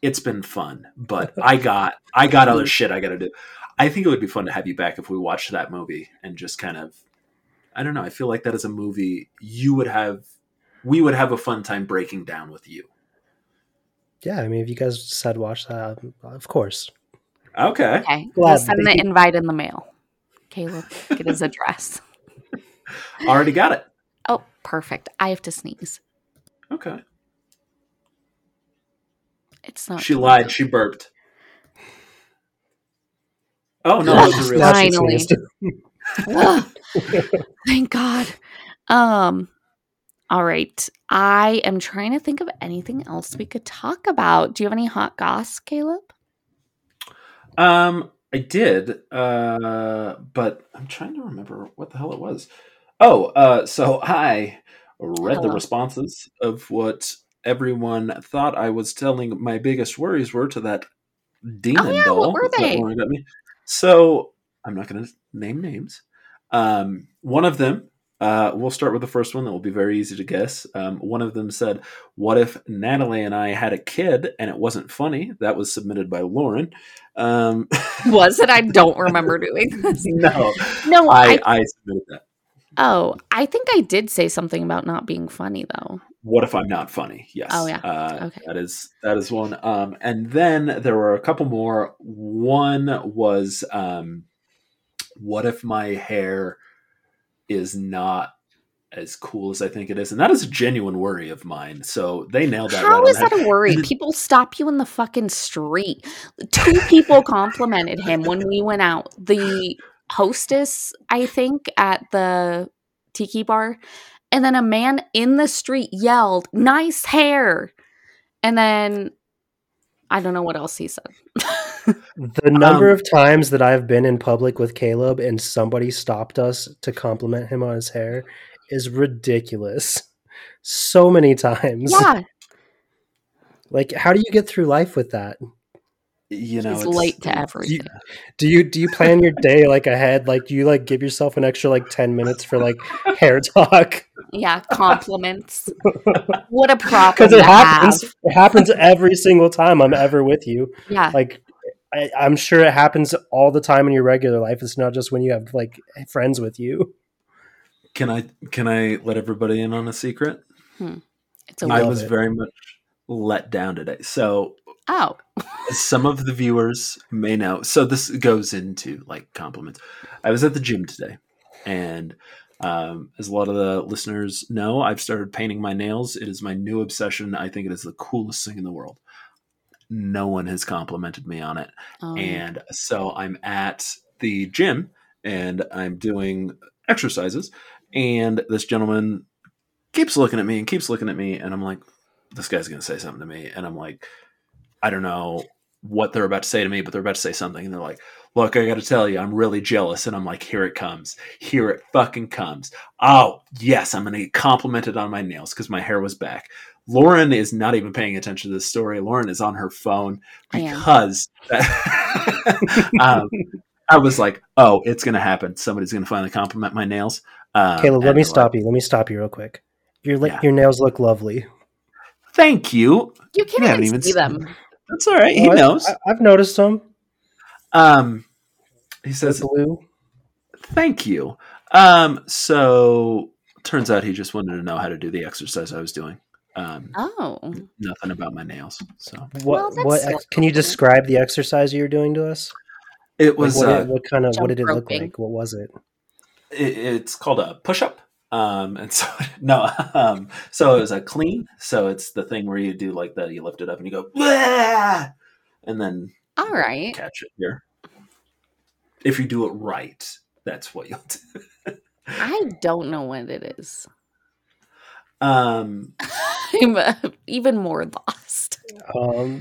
it's been fun, but [LAUGHS] I got, I got other shit I got to do. I think it would be fun to have you back if we watched that movie and just kind of, I don't know. I feel like that is a movie you would have, we would have a fun time breaking down with you. Yeah, I mean if you guys decide to watch that, of course. Okay, Okay. We'll Glad send the invite in the mail. Caleb, get his address. [LAUGHS] already got it. Oh, perfect. I have to sneeze. Okay, It's not. she lied. She burped. Oh no, those are real. Now Finally. [LAUGHS] Thank God. Um. All right. I am trying to think of anything else we could talk about. Do you have any hot goss, Caleb? Um, I did, uh, but I'm trying to remember what the hell it was. Oh, uh, so I read the responses of what everyone thought I was telling my biggest worries were to that demon Oh, yeah, what were they? So I'm not going to name names. Um, one of them. Uh, we'll start with the first one that will be very easy to guess. Um, one of them said, What if Natalie and I had a kid and it wasn't funny? That was submitted by Lauren. Um, [LAUGHS] Was it? I don't remember doing [LAUGHS] this. no, No, I, I, I submitted that. Oh, I think I did say something about not being funny though. What if I'm not funny? Yes. Oh, yeah. Uh, Okay. That is that is one. Um, and then there were a couple more. One was, um, what if my hair is not as cool as I think it is? And that is a genuine worry of mine. So they nailed that. How right is that a worry? [LAUGHS] People stop you in the fucking street. Two people complimented him when we went out. The hostess, I think, at the tiki bar, and then a man in the street yelled, "Nice hair!" And then I don't know what else he said. [LAUGHS] The number Um, of times that I've been in public with Caleb and somebody stopped us to compliment him on his hair is ridiculous. So many times. yeah, Like how do you get through life with that? You know, he's it's- late to Do you, everything. do you do you plan your day like ahead? Like do you like give yourself an extra like 10 minutes for like [LAUGHS] hair talk? Yeah, compliments. [LAUGHS] what a problem Because it happens. have. It happens every single time I'm ever with you. Yeah, Like I, I'm sure it happens all the time in your regular life. It's not just when you have like friends with you. Can I can I let everybody in on a secret? Hmm. It's a I was it. very much let down today. So oh, some of the viewers may know. So this goes into like compliments. I was at the gym today, and um, as a lot of the listeners know, I've started painting my nails. It is my new obsession. I think it is the coolest thing in the world. No one has complimented me on it. um, And so I'm at the gym and I'm doing exercises. And this gentleman keeps looking at me and keeps looking at me. And I'm like, this guy's going to say something to me. And I'm like, I don't know what they're about to say to me, but they're about to say something. And they're like, look, I got to tell you, I'm really jealous. And I'm like, here it comes. Here it fucking comes. Oh, yes, I'm going to get complimented on my nails because my hair was back. Lauren is not even paying attention to this story. Lauren is on her phone I am. because [LAUGHS] um, I was like, oh, it's going to happen. Somebody's going to finally compliment my nails. Um, Caleb, let me stop like, you. Let me stop you real quick. Your li- Yeah. your nails look lovely. Thank you. you can't you haven't even even see seen them. That's all right. He I- knows. I, have noticed him. Um, he They're says, blue. thank you. Um, so turns out he just wanted to know how to do the exercise I was doing. Um, Oh, nothing about my nails. So What Well, what? still Ex- can you describe the exercise you were doing to us? it Like, was, what, uh, did- what kind of what did it look like? What was it? it, it's called a push up. Um, and so [LAUGHS] no, um, so it was a clean. So it's the thing where you do like the you lift it up and you go, "Wah!" and then all right. catch it here. If you do it right, that's what you'll do. I don't know what it is. Um, [LAUGHS] I'm uh, even more lost. Um,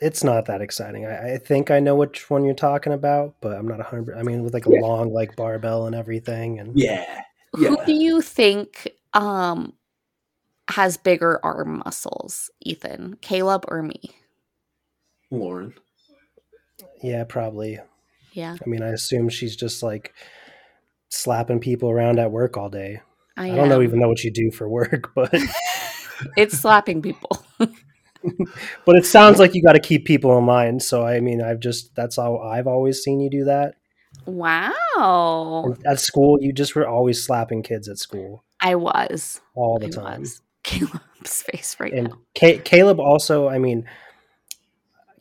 it's not that exciting. I, I think I know which one you're talking about, but I'm not a hundred. I mean, with like a Yeah. long like barbell and everything, and yeah, Who do you think um has bigger arm muscles, Ethan, Caleb, or me? Lauren. yeah, probably. Yeah, I mean, I assume she's just like slapping people around at work all day. I, I don't know even know what you do for work, [LAUGHS] but [LAUGHS] It's slapping people. [LAUGHS] but it sounds like you got to keep people in mind. So I mean, I've just that's how I've always seen you do that. Wow, And At school, you just were always slapping kids at school I was. all the I time. was. [LAUGHS] Caleb's face right And now. Ca- Caleb also, I mean,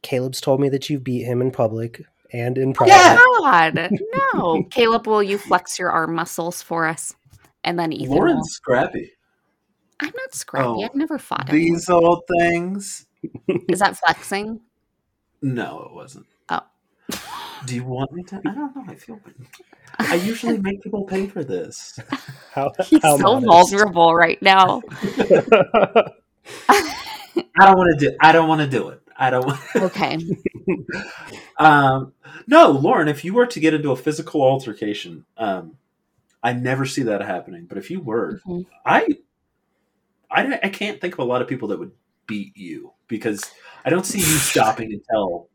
Caleb's told me that you beat him in public and in oh, private. Yeah. God, [LAUGHS] no, Caleb, will you flex your arm muscles for us? And then Ethan. will. Lauren's scrappy. I'm not scrappy. Oh, I've never fought him. These old things. Is that flexing? No, it wasn't. Do you want me to? I don't know. I feel. I usually make people pay for this. [LAUGHS] How, He's how so modest. vulnerable right now. [LAUGHS] I don't want to do. I don't want to do it. I don't. Want, [LAUGHS] Okay. um, no, Lauren. If you were to get into a physical altercation, um, I never see that happening. But if you were, Mhm. I, I, I can't think of a lot of people that would beat you because I don't see you stopping until.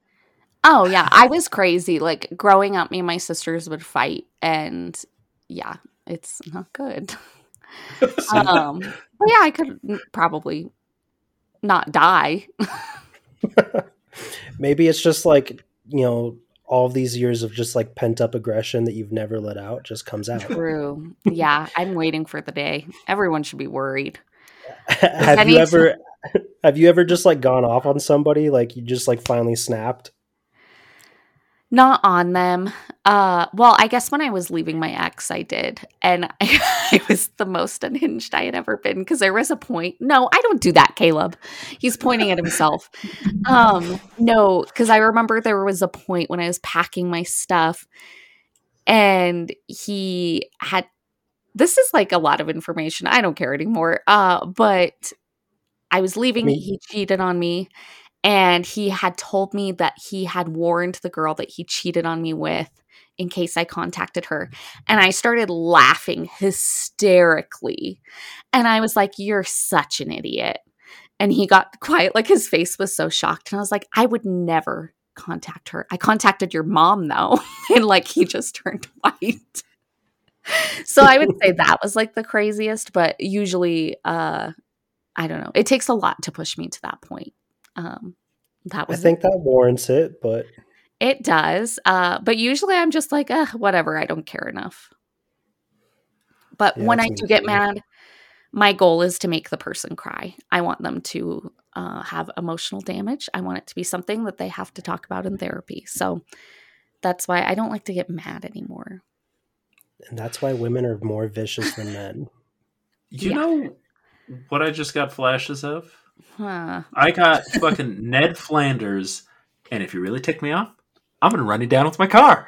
Oh yeah, I was crazy. Like growing up, me and my sisters would fight, and yeah, it's not good. [LAUGHS] Um, but yeah, I could probably not die. [LAUGHS] Maybe it's just like, you know, all these years of just like pent up aggression that you've never let out just comes out. True. Yeah, I'm waiting for the day. Everyone should be worried. [LAUGHS] have you ever have you ever just like gone off on somebody like you just like finally snapped? Not on them. Uh, well, I guess when I was leaving my ex, I did, and [LAUGHS] I, I was the most unhinged I had ever been because there was a point. No, I don't do that, Caleb. He's pointing at himself. [LAUGHS] Um, no, because I remember there was a point when I was packing my stuff, and he had. This is like a lot of information. I don't care anymore. Uh, but I was leaving. Me- He cheated on me, and he had told me that he had warned the girl that he cheated on me with in case I contacted her. And I started laughing hysterically. And I was like, You're such an idiot. And he got quiet, like his face was so shocked. And I was like, I would never contact her. I contacted your mom though. [LAUGHS] and like he just turned [LAUGHS] white. so I would say that was like the craziest, but usually uh I don't know. It takes a lot to push me to that point. Um that was. I was think that warrants it, but it does. Uh, but usually I'm just like, uh, whatever, I don't care enough. But Yeah, when I do get mad, my goal is to make the person cry. I want them to uh, have emotional damage. I want it to be something that they have to talk about in therapy. So that's why I don't like to get mad anymore. And that's why women are more vicious than men. You Yeah. know what I just got flashes of? Huh. I got fucking [LAUGHS] Ned Flanders, and if you really tick me off, I'm gonna run you down with my car.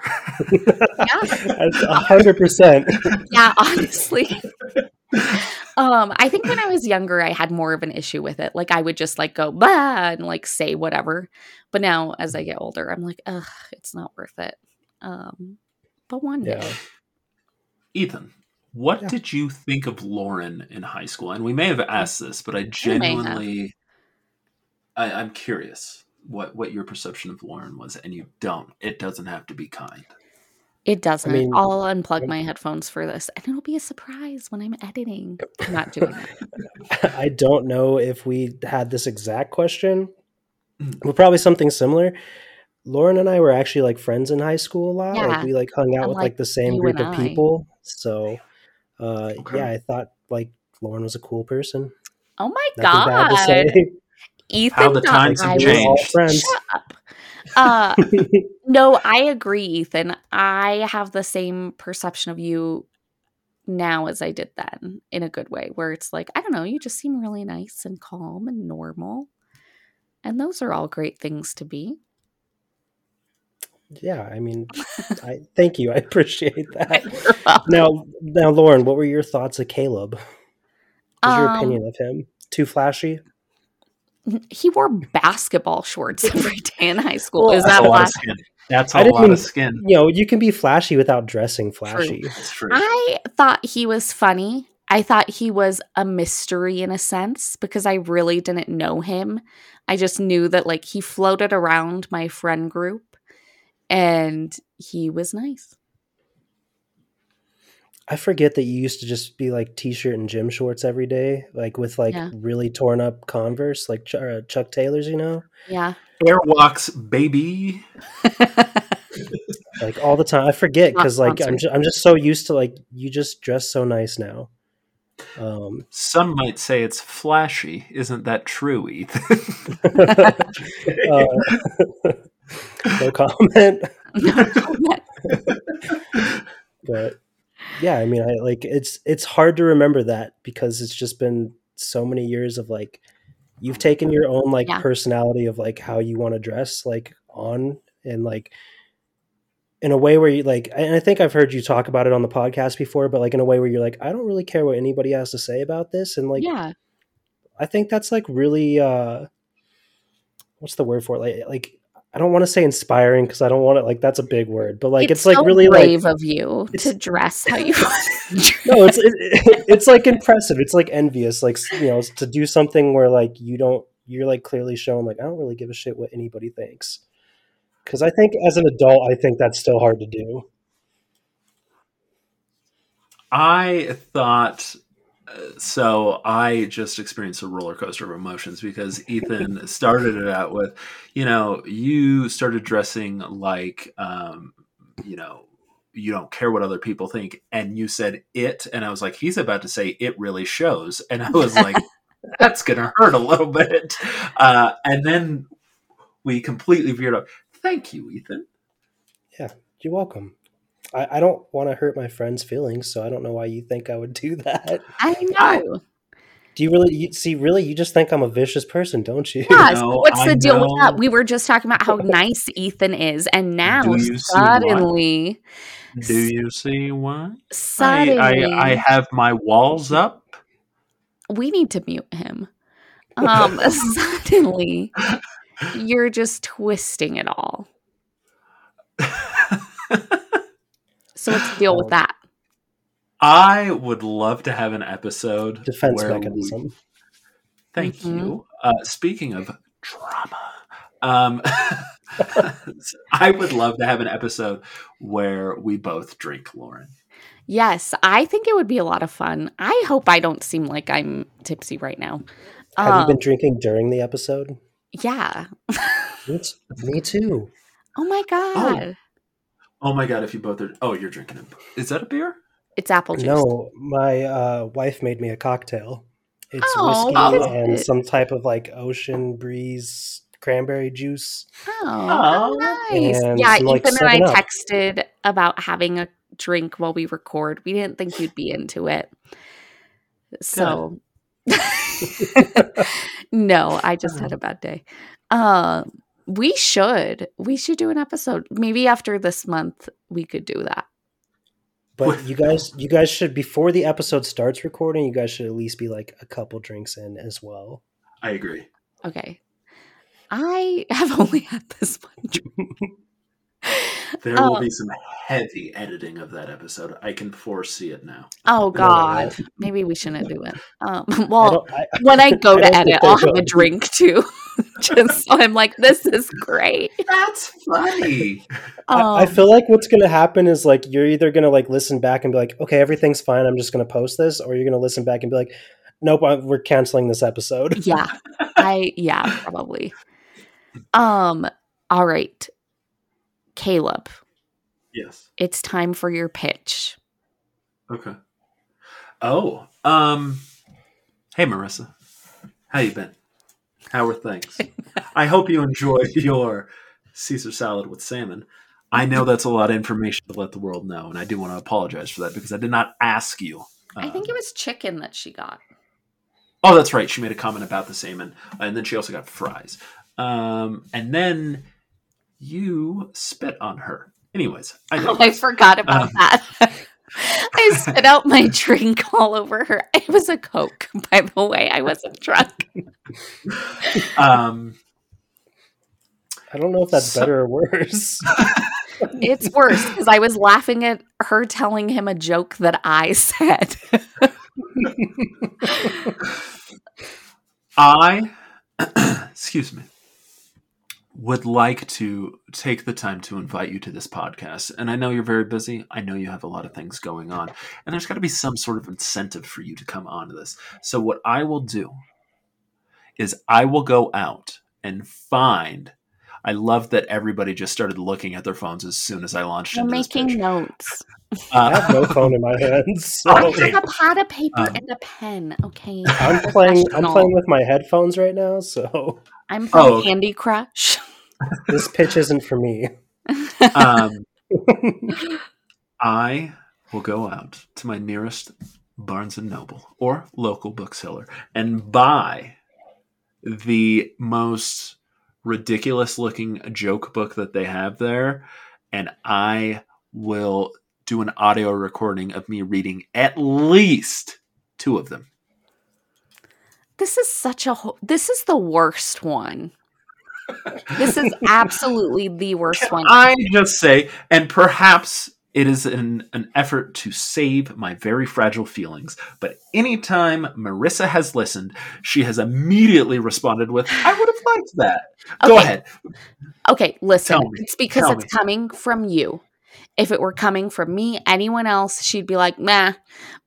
Yeah. A hundred percent. yeah, honestly. um, I think when I was younger, I had more of an issue with it. Like I would just like go bah and like say whatever. But now, as I get older, I'm like, ugh, it's not worth it. Um, but one Yeah. day, Ethan, what Yeah. did you think of Lauren in high school? And we may have asked this, but I genuinely, I, I'm curious what what your perception of Lauren was, and you don't. It doesn't have to be kind. it doesn't. mean- I'll unplug my headphones for this, and it'll be a surprise when I'm editing. I'm not doing that. [LAUGHS] I don't know if we had this exact question, Mm. but probably something similar. Lauren and I were actually like friends in high school a lot. Yeah. Like we like hung out with Unlike like the same group of I. people. So uh Okay. yeah, I thought like Lauren was a cool person. Oh my Nothing bad to god, say. Ethan! How the times I have was- We all changed. friends. Shut up. Uh, [LAUGHS] No, I agree, Ethan. I have the same perception of you now as I did then in a good way, where it's like, I don't know, you just seem really nice and calm and normal. And those are all great things to be. Yeah, I mean, [LAUGHS] I thank you. I appreciate [LAUGHS] that. Now, now, Lauren, what were your thoughts of Caleb? What's your Um, opinion of him? Too flashy? He wore basketball shorts [LAUGHS] every day in high school. Well, Is That's that a lot of skin. That's I a didn't lot mean- of skin. You know, you can be flashy without dressing flashy. It's true. I thought he was funny. I thought he was a mystery in a sense because I really didn't know him. I just knew that like he floated around my friend group and he was nice. I forget that you used to just be like t-shirt and gym shorts every day, like with like Yeah. really torn up Converse, like Ch- uh, Chuck Taylors, you know, Yeah. Airwalks, baby. [LAUGHS] like all the time. I forget because like I'm sponsored. just, I'm just so used to like you just dress so nice now. Um, Some might say it's flashy. Isn't that true, Ethan? [LAUGHS] uh, [LAUGHS] [LAUGHS] no comment. but yeah i mean i like it's it's hard to remember that because it's just been so many years of like you've taken your own like Yeah. personality of like how you want to dress like on and like in a way where you like and i think i've heard you talk about it on the podcast before but like in a way where you're like i don't really care what anybody has to say about this and like yeah. I think that's like really uh what's the word for it? Like like I don't want to say inspiring because I don't want it like that's a big word, but like it's, like so really brave like of you to dress how you [LAUGHS] no, it's it, it- it's like impressive. It's like envious, like you know, to do something where like you don't you're like clearly showing like I don't really give a shit what anybody thinks. Because I think as an adult, I think that's still hard to do. I thought so. I just experienced a roller coaster of emotions because Ethan [LAUGHS] started it out with, you know, you started dressing like, um, you know, you don't care what other people think, and you said it, and I was like, he's about to say it really shows, and I was like, [LAUGHS] that's gonna hurt a little bit, uh, and then we completely veered up. Thank you, Ethan. Yeah, you're welcome. I, I don't want to hurt my friends' feelings, so I don't know why you think I would [LAUGHS] do that. I know. Do you really you, see? Really, you just think I'm a vicious person, don't you? Yeah, know, so what's I the deal with that? We were just talking about how [LAUGHS] nice Ethan is, and now Do you see why? suddenly, Do you see why? I, suddenly, I, I have my walls up. we need to mute him. Um, [LAUGHS] suddenly, you're just twisting it all. So what's the deal with Um, that? I would love to have an episode Defense where we- mechanism. thank Mhm. you. Uh, speaking of drama, um, [LAUGHS] I would love to have an episode where we both drink, Lauren. Yes, I think it would be a lot of fun. I hope I don't seem like I'm tipsy right now. Have Um, you been drinking during the episode? yeah. [LAUGHS] Me, me too. Oh my god. Oh my god! If you both are, oh, you're drinking it. Is that a beer? It's apple juice. No, my uh, wife made me a cocktail. It's Oh, whiskey what is and it? some type of like ocean breeze cranberry juice. Oh, Oh. nice. And yeah, some, like, Ethan and I 7-Up. texted about having a drink while we record. We didn't think you'd be into it. So [LAUGHS] no, I just had a bad day. Um we should. We should do an episode. Maybe after this month we could do that. But you guys, you guys should before the episode starts recording, you guys should at least be like a couple drinks in as well. I agree. Okay. I have [LAUGHS] only had this one. drink. [LAUGHS] There will Oh. be some heavy editing of that episode. I can foresee it now. Oh I know, right? God. Maybe we shouldn't do it. Um, [LAUGHS] well, don't- I- [LAUGHS] when I go I to edit, I'll have a drink too. [LAUGHS] Just so I'm like, this is great. That's funny. I, I Um, feel like what's going to happen is like you're either going to like listen back and be like, okay, everything's fine. I'm just going to post this, or you're going to listen back and be like, nope, I, we're canceling this episode. yeah i yeah probably um all right caleb yes. it's time for your pitch Okay. Oh, um, hey Marissa, how you been? How are things? [LAUGHS] I hope you enjoyed your Caesar salad with salmon. I know that's a lot of information to let the world know, and I do want to apologize for that because I did not ask you. i think um, it was chicken that she got Oh, that's right. She made a comment about the salmon, and then she also got fries. Um, and then you spit on her. Anyways, I oh, i forgot about Um, that. [LAUGHS] I spit out my drink all over her. It was a coke by the way. I wasn't drunk. [LAUGHS] Um, I don't know if that's So- better or worse. [LAUGHS] it's worse because i was laughing at her telling him a joke that i said. I, [CLEARS THROAT] excuse me, would like to take the time to invite you to this podcast. And I know you're very busy. I know you have a lot of things going on. And there's got to be some sort of incentive for you to come on to this. So, what I will do is I will go out and find. I love that everybody just started looking at their phones as soon as I launched i'm into this making pitch. notes [LAUGHS] I have no phone in my hands. [LAUGHS] So i have a pad of paper Um, and a pen okay I'm playing. I'm playing with my headphones right now. So i'm playing Oh, okay. candy crush this pitch isn't for me. um, I will go out to my nearest Barnes and Noble or local bookseller and buy the most ridiculous looking joke book that they have there, and I will do an audio recording of me reading at least two of them. This is such a ho- this is the worst one. This is [LAUGHS] absolutely the worst Can one. I just say, and perhaps it is an, an effort to save my very fragile feelings, but anytime Marissa has listened, she has immediately responded with, I would have liked that. Go ahead. Okay, listen. It's because Tell it's me. coming from you. If it were coming from me, anyone else, she'd be like, "Meh."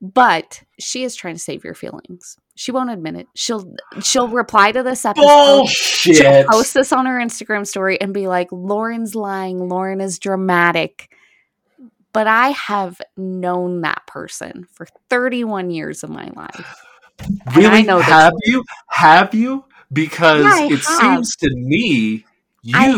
But she is trying to save your feelings. She won't admit it. She'll she'll reply to this episode. Oh, she'll Bullshit. post this on her Instagram story and be like, Lauren's lying. Lauren is dramatic. But I have known that person for 31 years of my life. I Really? know that- have you? Have you? Because Yeah, it have. seems to me I-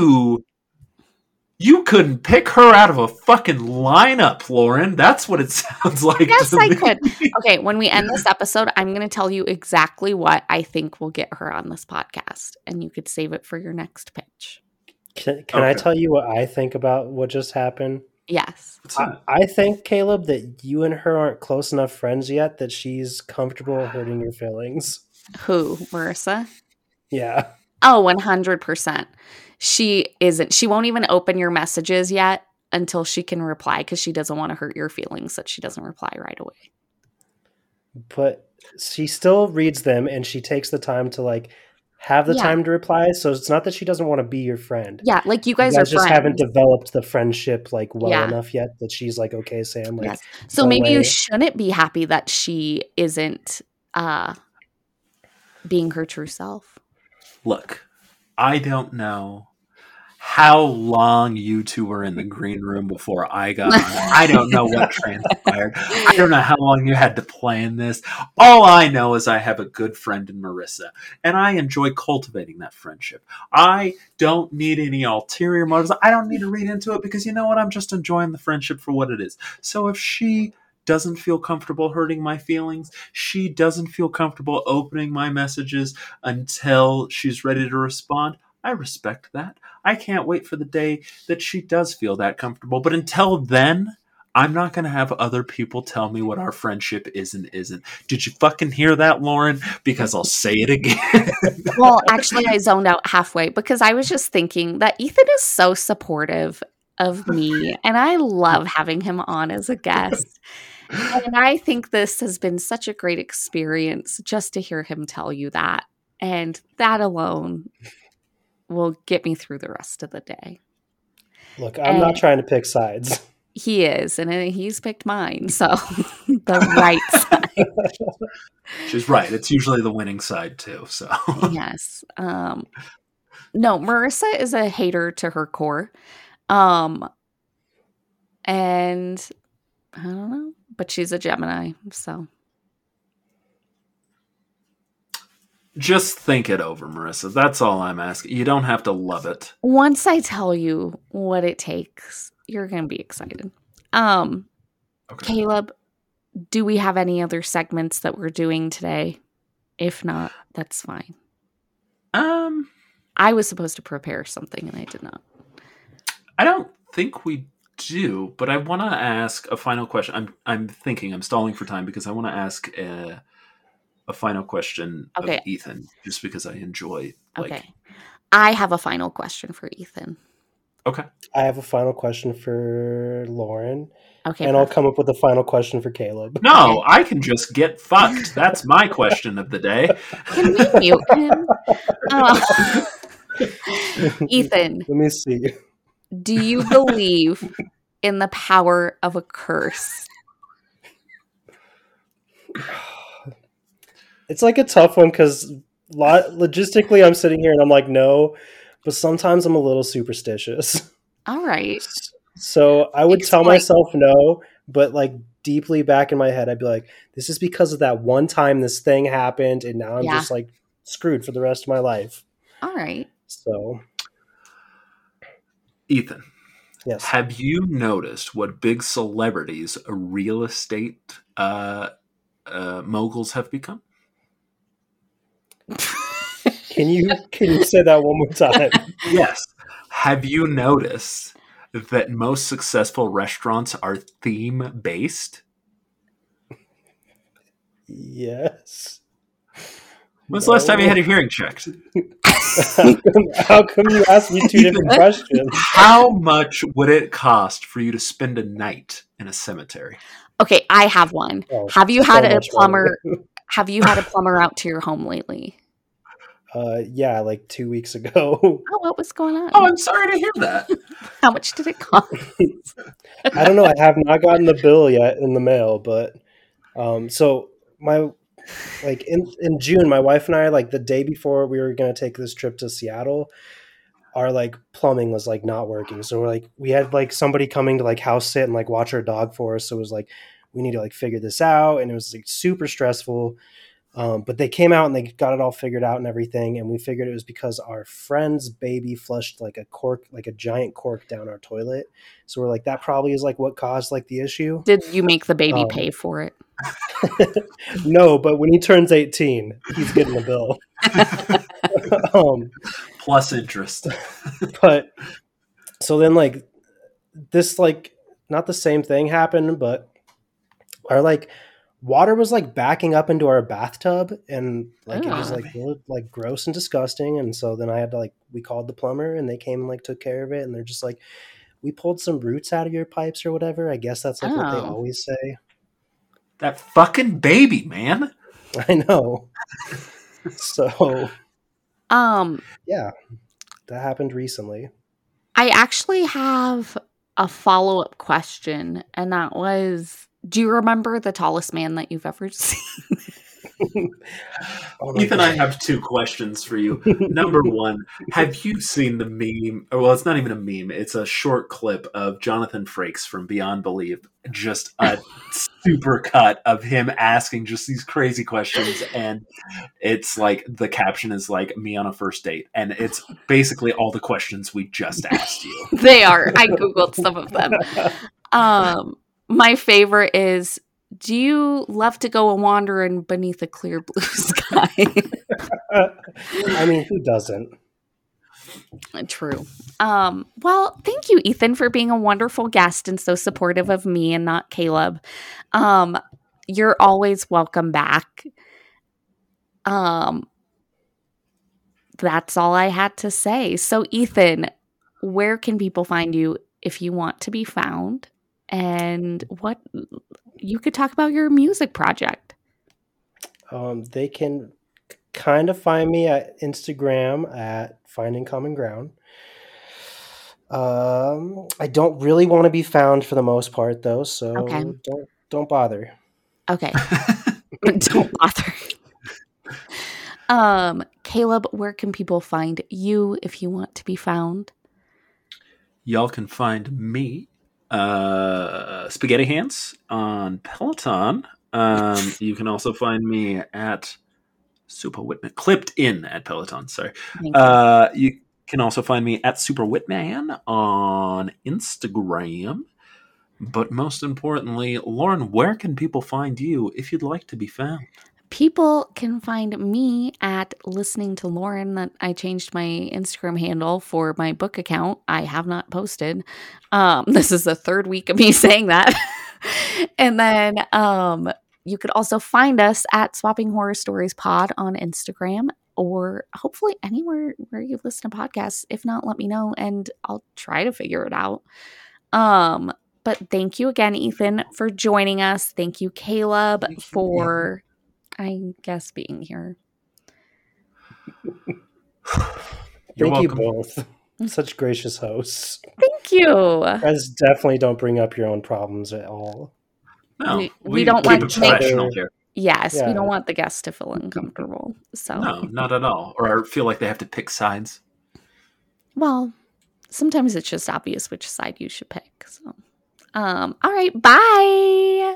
you you couldn't pick her out of a fucking lineup, Lauren. That's what it [LAUGHS] sounds like. Yes, to I me. could. Okay, when we end [LAUGHS] this episode, I'm going to tell you exactly what I think will get her on this podcast, and you could save it for your next pitch. Can, can I tell you what I think about what just happened? Yes. I. I think Caleb that you and her aren't close enough friends yet that she's comfortable hurting your feelings. Who, Marissa? Yeah. Oh, 100%. She isn't. She won't even open your messages yet until she can reply because she doesn't want to hurt your feelings that she doesn't reply right away. But she still reads them and she takes the time to like have the Yeah. time to reply. So it's not that she doesn't want to be your friend. Yeah, like you You guys, guys are just friends. haven't developed the friendship like well Yeah. enough yet that she's like, okay, Sam, like Yes. So go maybe you shouldn't be happy that she isn't uh being her true self. Look, I don't know how long you two were in the green room before I got on. I don't know what [LAUGHS] transpired. I don't know how long you had to plan this. All I know is I have a good friend in Marissa, and I enjoy cultivating that friendship. I don't need any ulterior motives. I don't need to read into it because you know what? I'm just enjoying the friendship for what it is. So if she doesn't feel comfortable hurting my feelings. She doesn't feel comfortable opening my messages until she's ready to respond. I respect that. I can't wait for the day that she does feel that comfortable. But until then, I'm not going to have other people tell me what our friendship is and isn't. Did you fucking hear that, Lauren? Because I'll say it again. [LAUGHS] well, actually, I zoned out halfway because I was just thinking that Ethan is so supportive of me, and I love having him on as a guest. [LAUGHS] And I think this has been such a great experience just to hear him tell you that. And that alone will get me through the rest of the day. Look, I'm not trying to pick sides. He is, and he's picked mine. So [LAUGHS] the right side. [LAUGHS] She's right. It's usually the winning side too. So yes. Um no, Marissa is a hater to her core. Um and I don't know, but she's a Gemini, so just think it over, Marissa. That's all I'm asking. You don't have to love it. Once I tell you what it takes, you're going to be excited. Um okay. Caleb, do we have any other segments that we're doing today? If not, that's fine. Um I was supposed to prepare something and I did not. I don't think we do, but I want to ask a final question. I'm I'm thinking I'm stalling for time because I want to ask a, a final question okay. of Ethan, just because I enjoy. Like, okay, I have a final question for Ethan. Okay, I have a final question for Lauren. Okay, and perfect. I'll come up with a final question for Caleb. No, okay. I can just get fucked. That's my question of the day. Can we mute him? [LAUGHS] Oh. [LAUGHS] Ethan, let me see. Do you believe in the power of a curse? It's like a tough one because logistically, I'm sitting here and I'm like, no, but sometimes I'm a little superstitious. All right. So I would Explain. tell myself no, but like deeply back in my head, I'd be like, this is because of that one time this thing happened, and now I'm yeah. just like screwed for the rest of my life. All right. So Ethan. Yes. Have you noticed what big celebrities, real estate uh, uh, moguls have become? [LAUGHS] can you can you say that one more time? [LAUGHS] yes. Have you noticed that most successful restaurants are theme based? Yes. When's the last time you had a hearing checked? [LAUGHS] how, come, you asked me two different [LAUGHS] questions? How much would it cost for you to spend a night in a cemetery? Okay, I have one. Oh, have you so had a plumber? [LAUGHS] have you had a plumber out to your home lately? Uh, yeah, like two weeks ago. Oh, what was going on? Oh, I'm sorry to hear that. How much did it cost? I don't know. I have not gotten the bill yet in the mail, but um, so my like in in June, my wife and I like the day before we were gonna take this trip to Seattle, our like plumbing was like not working. So we're like we had like somebody coming to like house sit and like watch our dog for us. So it was like we need to like figure this out, and it was like super stressful. Um, but they came out and they got it all figured out and everything, and we figured it was because our friend's baby flushed like a cork, like a giant cork down our toilet. So we're like, that probably is like what caused like the issue. Did you make the baby um, pay for it? [LAUGHS] no, but when he turns 18, he's getting a bill. [LAUGHS] um, Plus interest. [LAUGHS] but so then, like, this, like, not the same thing happened, but our, like, water was like backing up into our bathtub and like oh. it was like really, like gross and disgusting and so then i had to like we called the plumber and they came and like took care of it and they're just like we pulled some roots out of your pipes or whatever i guess that's like oh. what they oh. always say that fucking baby, man. [LAUGHS] I know. [LAUGHS] so, um, yeah, that happened recently. I actually have a follow up question, and that was Do you remember the tallest man that you've ever [LAUGHS] seen? Oh my Ethan, I have two questions for you. Number [LAUGHS] one, have you seen the meme? Or, well, it's not even a meme. It's a short clip of Jonathan Frakes from Beyond Belief, just a super cut of him asking just these crazy questions, and it's like the caption is like "me on a first date," and it's basically all the questions we just asked you. [LAUGHS] they are. I googled some of them. Um, my favorite is. Do you love to go a wandering beneath a clear blue [LAUGHS] sky? [LAUGHS] I mean, who doesn't? True. Um, well, thank you, Ethan, for being a wonderful guest and so supportive of me and not Caleb. Um, you're always welcome back. Um, that's all I had to say. So, Ethan, where can people find you if you want to be found? And what you could talk about your music project. Um, they can kind of find me at Instagram at Finding Common Ground. Um, I don't really want to be found for the most part, though, so Okay. don't don't bother. Okay. [LAUGHS] [LAUGHS] Don't bother. Um, Caleb, where can people find you if you want to be found? Y'all can find me, uh, Spaghetti Hands, on Peloton. Um, [LAUGHS] you can also find me at Super Wittman, clipped in at Peloton. Sorry. You. Uh, you can also find me at Super Wittman on Instagram. But most importantly, Lauren, where can people find you if you'd like to be found? People can find me at listening to Lauren. That I changed my Instagram handle for my book account. I have not posted. Um, [LAUGHS] this is the third week of me [LAUGHS] saying that. [LAUGHS] and then um, you could also find us at Swapping Horror Stories Pod on Instagram or hopefully anywhere where you listen to podcasts. If not, let me know and I'll try to figure it out. Um, but thank you again, Ethan, for joining us. Thank you, Caleb, Thank you. for I guess being here. [SIGHS] You're Thank you welcome. both. [LAUGHS] Such gracious hosts. Thank you. You guys definitely don't bring up your own problems at all. No, We- we don't want to make- professional here. Yes, we don't want the guests to feel uncomfortable. So, No, not at all. Or feel like they have to pick sides. well, sometimes it's just obvious which side you should pick. So, um, all right, bye.